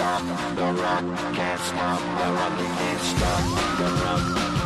[SPEAKER 5] Stop the run. Stop the run. Stop the run. Can't stop the run. Can't stop the run.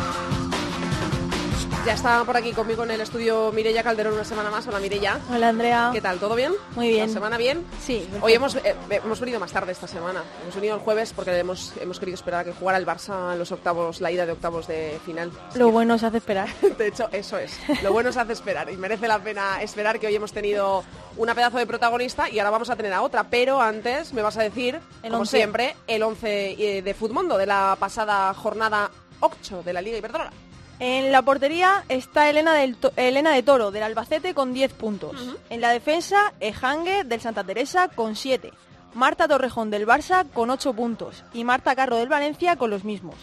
[SPEAKER 3] Ya está por aquí conmigo en el estudio Mirella Calderón una semana más. Hola Mirella.
[SPEAKER 10] Hola Andrea.
[SPEAKER 3] ¿Qué tal? ¿Todo bien?
[SPEAKER 10] Muy bien.
[SPEAKER 3] ¿La semana bien?
[SPEAKER 10] Sí.
[SPEAKER 3] Hoy hemos, eh, hemos venido más tarde esta semana. Hemos venido el jueves porque hemos, hemos querido esperar a que jugara el Barça en los octavos, la ida de octavos de final.
[SPEAKER 10] Lo bueno se hace esperar. *laughs*
[SPEAKER 3] De hecho, eso es. Lo bueno se hace esperar y merece la pena esperar que hoy hemos tenido una pedazo de protagonista y ahora vamos a tener a otra. Pero antes me vas a decir,
[SPEAKER 10] El
[SPEAKER 3] como
[SPEAKER 10] once.
[SPEAKER 3] siempre, el 11 de Futmundo de la pasada jornada 8 de la Liga Iberdrola.
[SPEAKER 10] En la portería está Elena, del To- Elena de Toro, del Albacete, con 10 puntos. En la defensa, Ejangue, del Santa Teresa, con 7. Marta Torrejón, del Barça, con 8 puntos. Y Marta Carro, del Valencia, con los mismos.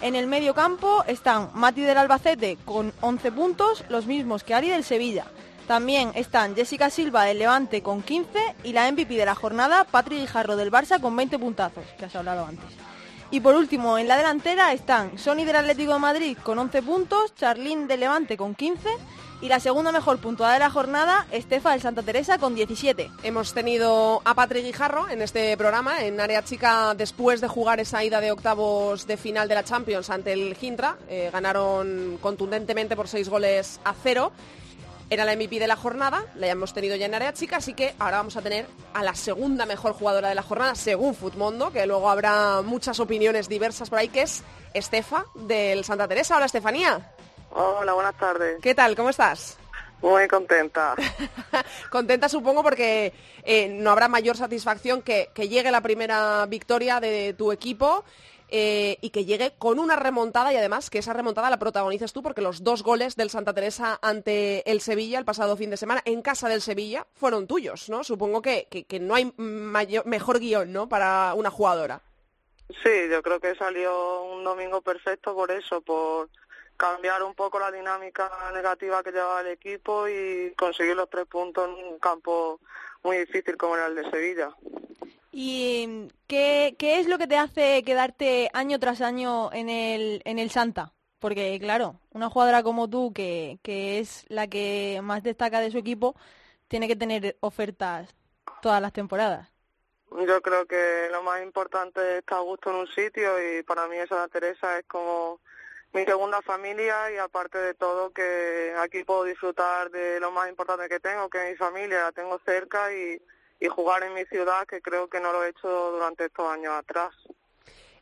[SPEAKER 10] En el medio campo están Mati del Albacete, con 11 puntos, los mismos que Ari del Sevilla. También están Jessica Silva, del Levante, con 15. Y la MVP de la jornada, Patri Guijarro, del Barça, con 20 puntazos, que has hablado antes. Y por último, en la delantera están Sony del Atlético de Madrid con 11 puntos, Charlín del Levante con 15 y la segunda mejor puntuada de la jornada, Estefa del Santa Teresa con 17.
[SPEAKER 3] Hemos tenido a Patrick Guijarro en este programa, en área chica, después de jugar esa ida de octavos de final de la Champions ante el Gintra. Eh, ganaron contundentemente por seis goles a cero. Era la MVP de la jornada, la hemos tenido ya en área chica, así que ahora vamos a tener a la segunda mejor jugadora de la jornada, según Futmundo, que luego habrá muchas opiniones diversas por ahí, que es Estefa del Santa Teresa. Hola, Estefanía.
[SPEAKER 11] Hola, buenas tardes.
[SPEAKER 3] ¿Qué tal? ¿Cómo estás?
[SPEAKER 11] Muy contenta. *laughs*
[SPEAKER 3] Contenta supongo porque eh, no habrá mayor satisfacción que, que llegue la primera victoria de tu equipo eh, y que llegue con una remontada y además que esa remontada la protagonices tú porque los dos goles del Santa Teresa ante el Sevilla el pasado fin de semana en casa del Sevilla fueron tuyos, ¿no? Supongo que, que- que no hay mayor- mejor guion, ¿no? Para una jugadora.
[SPEAKER 11] Sí, yo creo que salió un domingo perfecto por eso, por cambiar un poco la dinámica negativa que llevaba el equipo y conseguir los tres puntos en un campo muy difícil como era el de Sevilla.
[SPEAKER 10] ¿Y mm, qué, qué es lo que te hace quedarte año tras año en el, en el Santa? Porque claro, una jugadora como tú, que, que es la que más destaca de su equipo, tiene que tener ofertas todas las temporadas.
[SPEAKER 11] Yo creo que lo más importante es estar a gusto en un sitio y para mí esa Teresa es como mi segunda familia y aparte de todo que aquí puedo disfrutar de lo más importante que tengo, que es mi familia, la tengo cerca y, y jugar en mi ciudad que creo que no lo he hecho durante estos años atrás.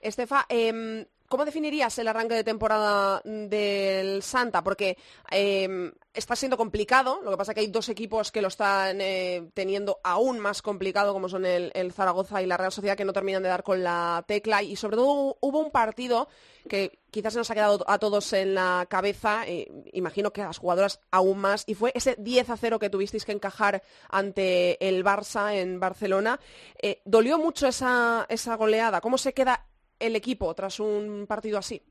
[SPEAKER 3] Estefa, em, ¿cómo definirías el arranque de temporada del Santa? Porque em, está siendo complicado, lo que pasa que hay dos equipos que lo están eh, teniendo aún más complicado, como son el, Zaragoza y la Real Sociedad, que no terminan de dar con la tecla. Y sobre todo hubo un partido que quizás se nos ha quedado a todos en la cabeza, imagino que a las jugadoras aún más, y fue ese 10 a 0 que tuvisteis que encajar ante el Barça en Barcelona. Eh, ¿Dolió mucho esa, esa goleada? ¿Cómo se queda el equipo tras un partido así?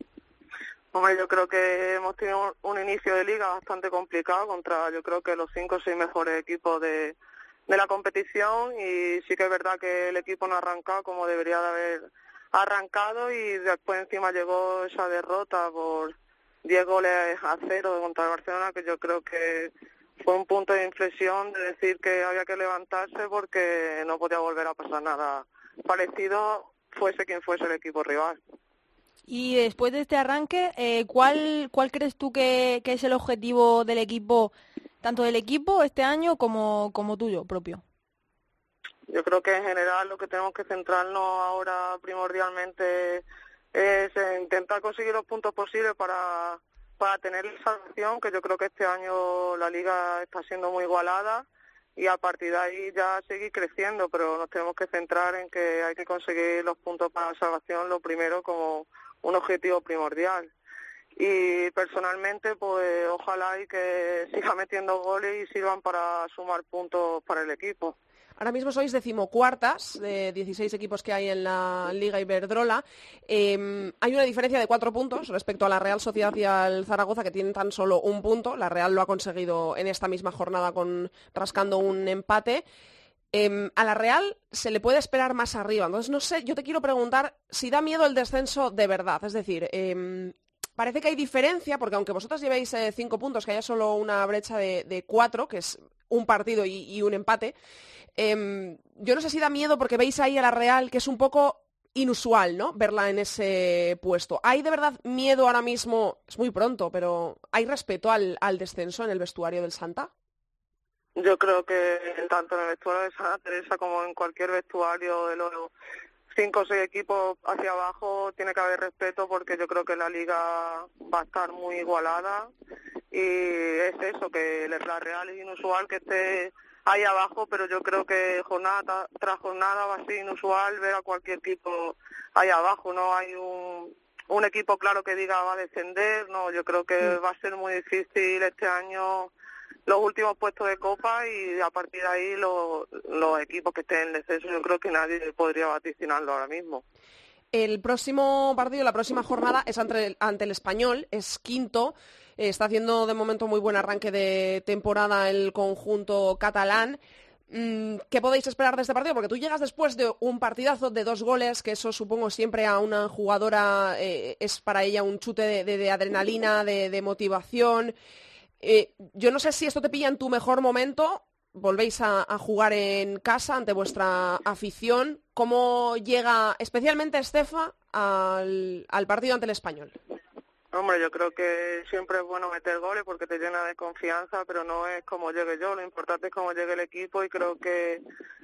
[SPEAKER 11] Hombre, yo creo que hemos tenido un inicio de liga bastante complicado contra, yo creo que los cinco o seis mejores equipos de, de la competición y sí que es verdad que el equipo no ha arrancado como debería de haber arrancado y después encima llegó esa derrota por 10 goles a cero contra el Barcelona que yo creo que fue un punto de inflexión de decir que había que levantarse porque no podía volver a pasar nada parecido fuese quien fuese el equipo rival.
[SPEAKER 10] Y después de este arranque, eh, ¿cuál, ¿cuál crees tú que, que es el objetivo del equipo, tanto del equipo este año como, como tuyo propio?
[SPEAKER 11] Yo creo que en general lo que tenemos que centrarnos ahora primordialmente es en intentar conseguir los puntos posibles para, para tener la salvación, que yo creo que este año la liga está siendo muy igualada y a partir de ahí ya seguir creciendo, pero nos tenemos que centrar en que hay que conseguir los puntos para la salvación, lo primero como un objetivo primordial. Y personalmente, pues ojalá y que siga metiendo goles y sirvan para sumar puntos para el equipo.
[SPEAKER 3] Ahora mismo sois decimocuartas de 16 equipos que hay en la Liga Iberdrola. Eh, hay una diferencia de cuatro puntos respecto a la Real Sociedad y al Zaragoza, que tienen tan solo un punto. La Real lo ha conseguido en esta misma jornada con rascando un empate. Eh, a la Real se le puede esperar más arriba. Entonces, no sé, yo te quiero preguntar si da miedo el descenso de verdad. Es decir, eh, parece que hay diferencia, porque aunque vosotros llevéis eh, cinco puntos, que haya solo una brecha de, cuatro, que es un partido y, un empate, em, yo no sé si da miedo porque veis ahí a la Real, que es un poco inusual, ¿no? Verla en ese puesto. ¿Hay de verdad miedo ahora mismo? Es muy pronto, pero ¿hay respeto al, descenso en el vestuario del Santa?
[SPEAKER 11] Yo creo que tanto en el vestuario de Santa Teresa como en cualquier vestuario de los cinco o seis equipos hacia abajo tiene que haber respeto porque yo creo que la liga va a estar muy igualada. Y es eso, que la Real es inusual que esté ahí abajo, pero yo creo que jornada tras jornada va a ser inusual ver a cualquier equipo ahí abajo, no hay un, un equipo claro que diga va a descender, no, yo creo que va a ser muy difícil este año los últimos puestos de copa y a partir de ahí los, equipos que estén en descenso yo creo que nadie podría vaticinarlo ahora mismo.
[SPEAKER 3] El próximo partido, la próxima jornada es ante el, ante el español, es quinto. Está haciendo de momento muy buen arranque de temporada el conjunto catalán. Mm, ¿Qué podéis esperar de este partido? Porque tú llegas después de un partidazo de dos goles, que eso supongo siempre a una jugadora eh, es para ella un chute de, adrenalina, de motivación. Eh, yo no sé si esto te pilla en tu mejor momento, volvéis a, jugar en casa ante vuestra afición. ¿Cómo llega especialmente Estefa al, partido ante el español?
[SPEAKER 11] Hombre, yo creo que siempre es bueno meter goles porque te llena de confianza, pero no es como llegue yo, lo importante es cómo llegue el equipo y creo que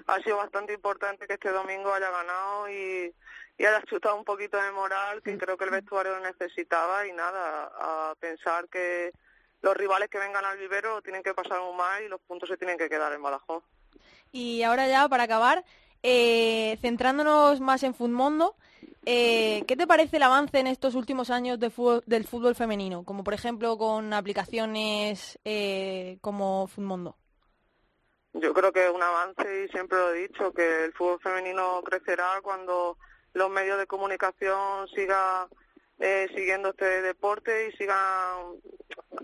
[SPEAKER 11] ha sido bastante importante que este domingo haya ganado y, y haya chutado un poquito de moral, que creo que el vestuario lo necesitaba y nada, a pensar que, los rivales que vengan al vivero tienen que pasar un más y los puntos se tienen que quedar en Badajoz.
[SPEAKER 10] Y ahora ya, para acabar, eh, centrándonos más en Futmundo, eh, ¿qué te parece el avance en estos últimos años del fútbol femenino? Como por ejemplo con aplicaciones eh, como Futmundo.
[SPEAKER 11] Yo creo que es un avance y siempre lo he dicho, que el fútbol femenino crecerá cuando los medios de comunicación sigan eh, siguiendo este deporte y sigan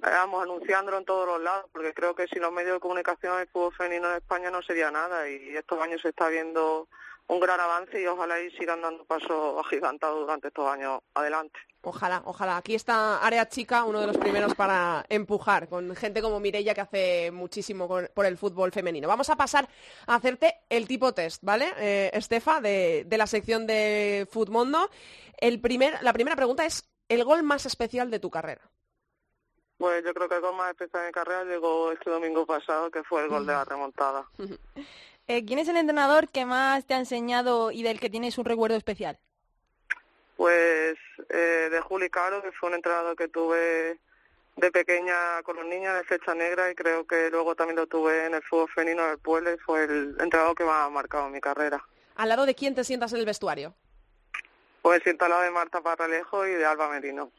[SPEAKER 11] vamos, anunciándolo en todos los lados, porque creo que si los medios de comunicación el fútbol femenino en España no sería nada y estos años se está viendo un gran avance y ojalá y sigan dando pasos agigantados durante estos años adelante.
[SPEAKER 3] Ojalá, ojalá. Aquí está Área Chica, uno de los primeros para empujar, con gente como Mirella que hace muchísimo por el fútbol femenino. Vamos a pasar a hacerte el tipo test, ¿vale, eh, Estefa, de, de la sección de Futmundo. El primer, la primera pregunta es, ¿el gol más especial de tu carrera?
[SPEAKER 11] Pues yo creo que el gol más especial de mi carrera llegó este domingo pasado, que fue el gol de la remontada. *laughs*
[SPEAKER 10] Eh, ¿Quién es el entrenador que más te ha enseñado y del que tienes un recuerdo especial?
[SPEAKER 11] Pues eh, de Juli Caro, que fue un entrenador que tuve de pequeña con los niños de flecha negra y creo que luego también lo tuve en el fútbol femenino del pueblo y fue el entrenador que más ha marcado mi carrera.
[SPEAKER 3] ¿Al lado de quién te sientas en el vestuario?
[SPEAKER 11] Pues siento al lado de Marta Parralejo y de Alba Merino.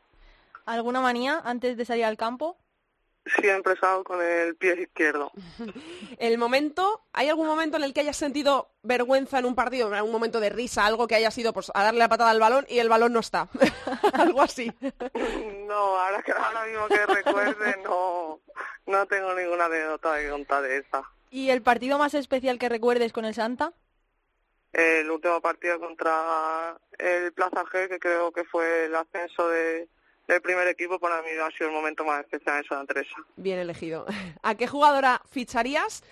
[SPEAKER 10] ¿Alguna manía antes de salir al campo?
[SPEAKER 11] Siempre salgo con el pie izquierdo. *laughs*
[SPEAKER 3] el momento, ¿hay algún momento en el que hayas sentido vergüenza en un partido, algún momento de risa, algo que haya sido pues a darle la patada al balón y el balón no está? *laughs* algo así. *laughs*
[SPEAKER 11] no, ahora que ahora mismo que recuerde no no tengo ninguna anécdota de contar de esa.
[SPEAKER 10] ¿Y el partido más especial que recuerdes con el Santa?
[SPEAKER 11] El último partido contra el Plaza G, que creo que fue el ascenso de el primer equipo para mí ha sido el momento más especial en Santa Teresa.
[SPEAKER 3] Bien elegido. *laughs* ¿A qué jugadora ficharías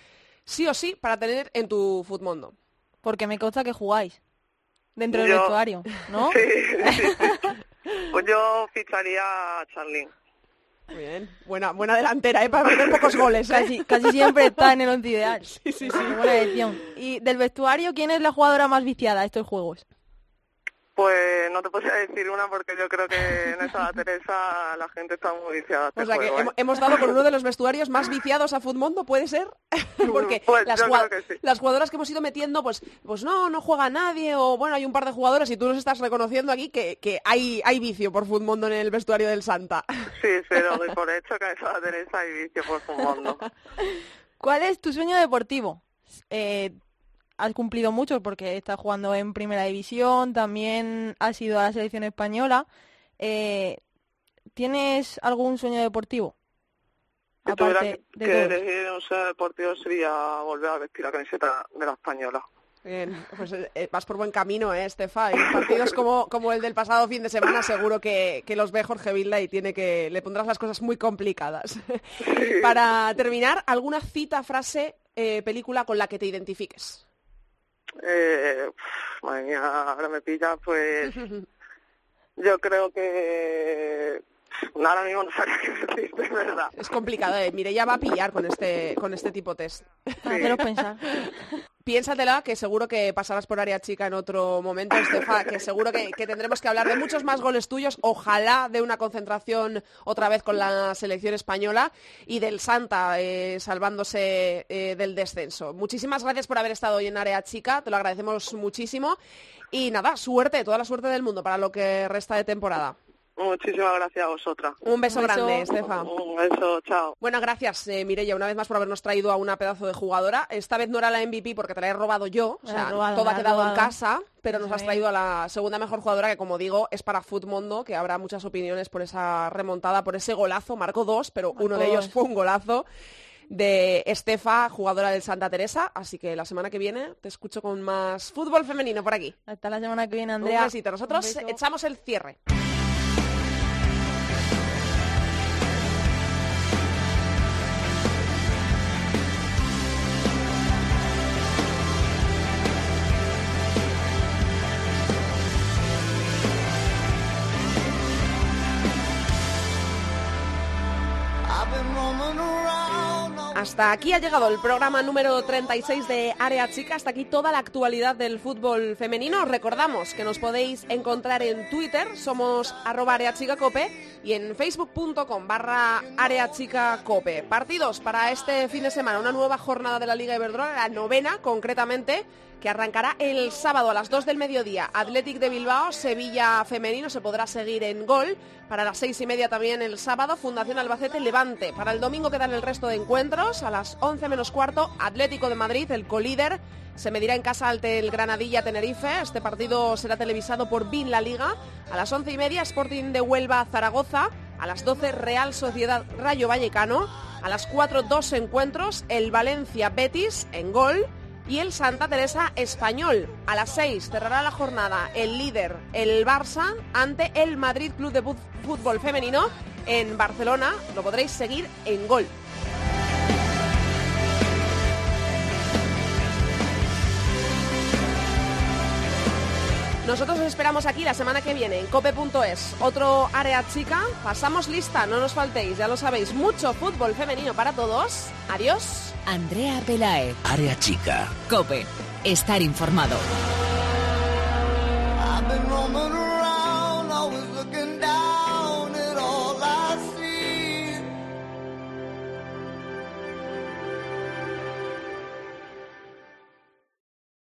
[SPEAKER 3] sí o sí para tener en tu Futmundo?
[SPEAKER 10] Porque me consta que jugáis dentro del vestuario, ¿no? *laughs*
[SPEAKER 11] Sí, *laughs* Pues yo ficharía a Charlene.
[SPEAKER 3] Muy bien, buena, buena delantera, ¿eh? para meter pocos goles.
[SPEAKER 10] ¿eh? Casi, siempre está en el once ideal. Sí, sí, sí. Buena edición. Y del vestuario, ¿quién es la jugadora más viciada a estos juegos?
[SPEAKER 11] Pues no te podría *laughs* decir una porque yo creo que en esa Teresa la gente está muy viciada.
[SPEAKER 3] Este o sea que ¿eh? hemos dado con uno de los vestuarios más viciados a Futmundo, ¿puede ser? *laughs* *laughs* porque pues las, las, jugadoras que hemos ido metiendo, pues, pues no, no juega nadie, o bueno, hay un par de jugadoras y tú nos estás reconociendo aquí que, que hay, hay vicio por Futmundo en el vestuario del Santa.
[SPEAKER 11] Sí, pero doy por hecho que en esa Teresa hay vicio por Futmundo.
[SPEAKER 10] ¿Cuál es tu sueño deportivo? Eh, has cumplido mucho porque estás jugando en primera división, también has ido a la selección española. Eh, ¿Tienes algún sueño deportivo?
[SPEAKER 11] Si tuviera que, elegir un sueño deportivo sería volver a vestir la camiseta de la española.
[SPEAKER 3] Bien, pues eh, vas por buen camino, ¿eh, Estefa? Y partidos como, como el del pasado fin de semana seguro que, los ve Jorge Vilda y tiene que, le pondrás las cosas muy complicadas. *laughs* Para terminar, ¿alguna cita, frase, eh, película con la que te identifiques?
[SPEAKER 11] Eh, madre mía, ahora me pilla, pues *laughs* yo creo que ahora mismo no sabía *laughs* qué decirte, verdad.
[SPEAKER 3] Es complicado, eh. Mire, ya va a pillar con este, con este tipo de test.
[SPEAKER 10] Para pensar. *laughs*
[SPEAKER 3] Piénsatela, que seguro que pasarás por área chica en otro momento, Estefa, que seguro que, tendremos que hablar de muchos más goles tuyos, ojalá de una concentración otra vez con la selección española y del Santa eh, salvándose eh, del descenso. Muchísimas gracias por haber estado hoy en área chica, te lo agradecemos muchísimo y nada, suerte, toda la suerte del mundo para lo que resta de temporada.
[SPEAKER 11] Muchísimas gracias a vosotras.
[SPEAKER 3] Un beso, grande, Estefa.
[SPEAKER 11] Un beso, chao.
[SPEAKER 3] Bueno, gracias, eh, Mireya, una vez más por habernos traído a una pedazo de jugadora. Esta vez no era la MVP porque te la he robado yo, o sea, todo ha quedado en casa, pero nos has traído a la segunda mejor jugadora que, como digo, es para Futmundo, que habrá muchas opiniones por esa remontada, por ese golazo. Marcó dos, pero uno de ellos fue un golazo de Estefa, jugadora del Santa Teresa. Así que la semana que viene te escucho con más fútbol femenino por aquí.
[SPEAKER 10] Hasta la semana que viene, Andrea.
[SPEAKER 3] Un besito. Nosotros echamos el cierre. Hasta aquí ha llegado el programa número 36 de Área Chica. Hasta aquí toda la actualidad del fútbol femenino. recordamos que nos podéis encontrar en Twitter, somos arroba areachicacope y en facebook.com barra areachicacope. Partidos para este fin de semana, una nueva jornada de la Liga Iberdrola, la novena concretamente que arrancará el sábado a las 2 del mediodía. Athletic de Bilbao, Sevilla femenino se podrá seguir en gol. Para las seis y media también el sábado, Fundación Albacete Levante. Para el domingo quedan el resto de encuentros. A las 11 menos cuarto, Atlético de Madrid, el colíder, se medirá en casa ante el Granadilla Tenerife. Este partido será televisado por BIN La Liga. A las once y media, Sporting de Huelva Zaragoza. A las 12, Real Sociedad Rayo Vallecano. A las 4, dos encuentros. El Valencia Betis en gol y el Santa Teresa Español. A las 6 cerrará la jornada el líder, el Barça, ante el Madrid Club de Fútbol Femenino en Barcelona. Lo podréis seguir en gol. Nosotros os esperamos aquí la semana que viene en cope.es. Otro área chica. Pasamos lista, no nos faltéis, ya lo sabéis. Mucho fútbol femenino para todos. Adiós.
[SPEAKER 1] Andrea Pelae. Área chica. Cope. Estar informado.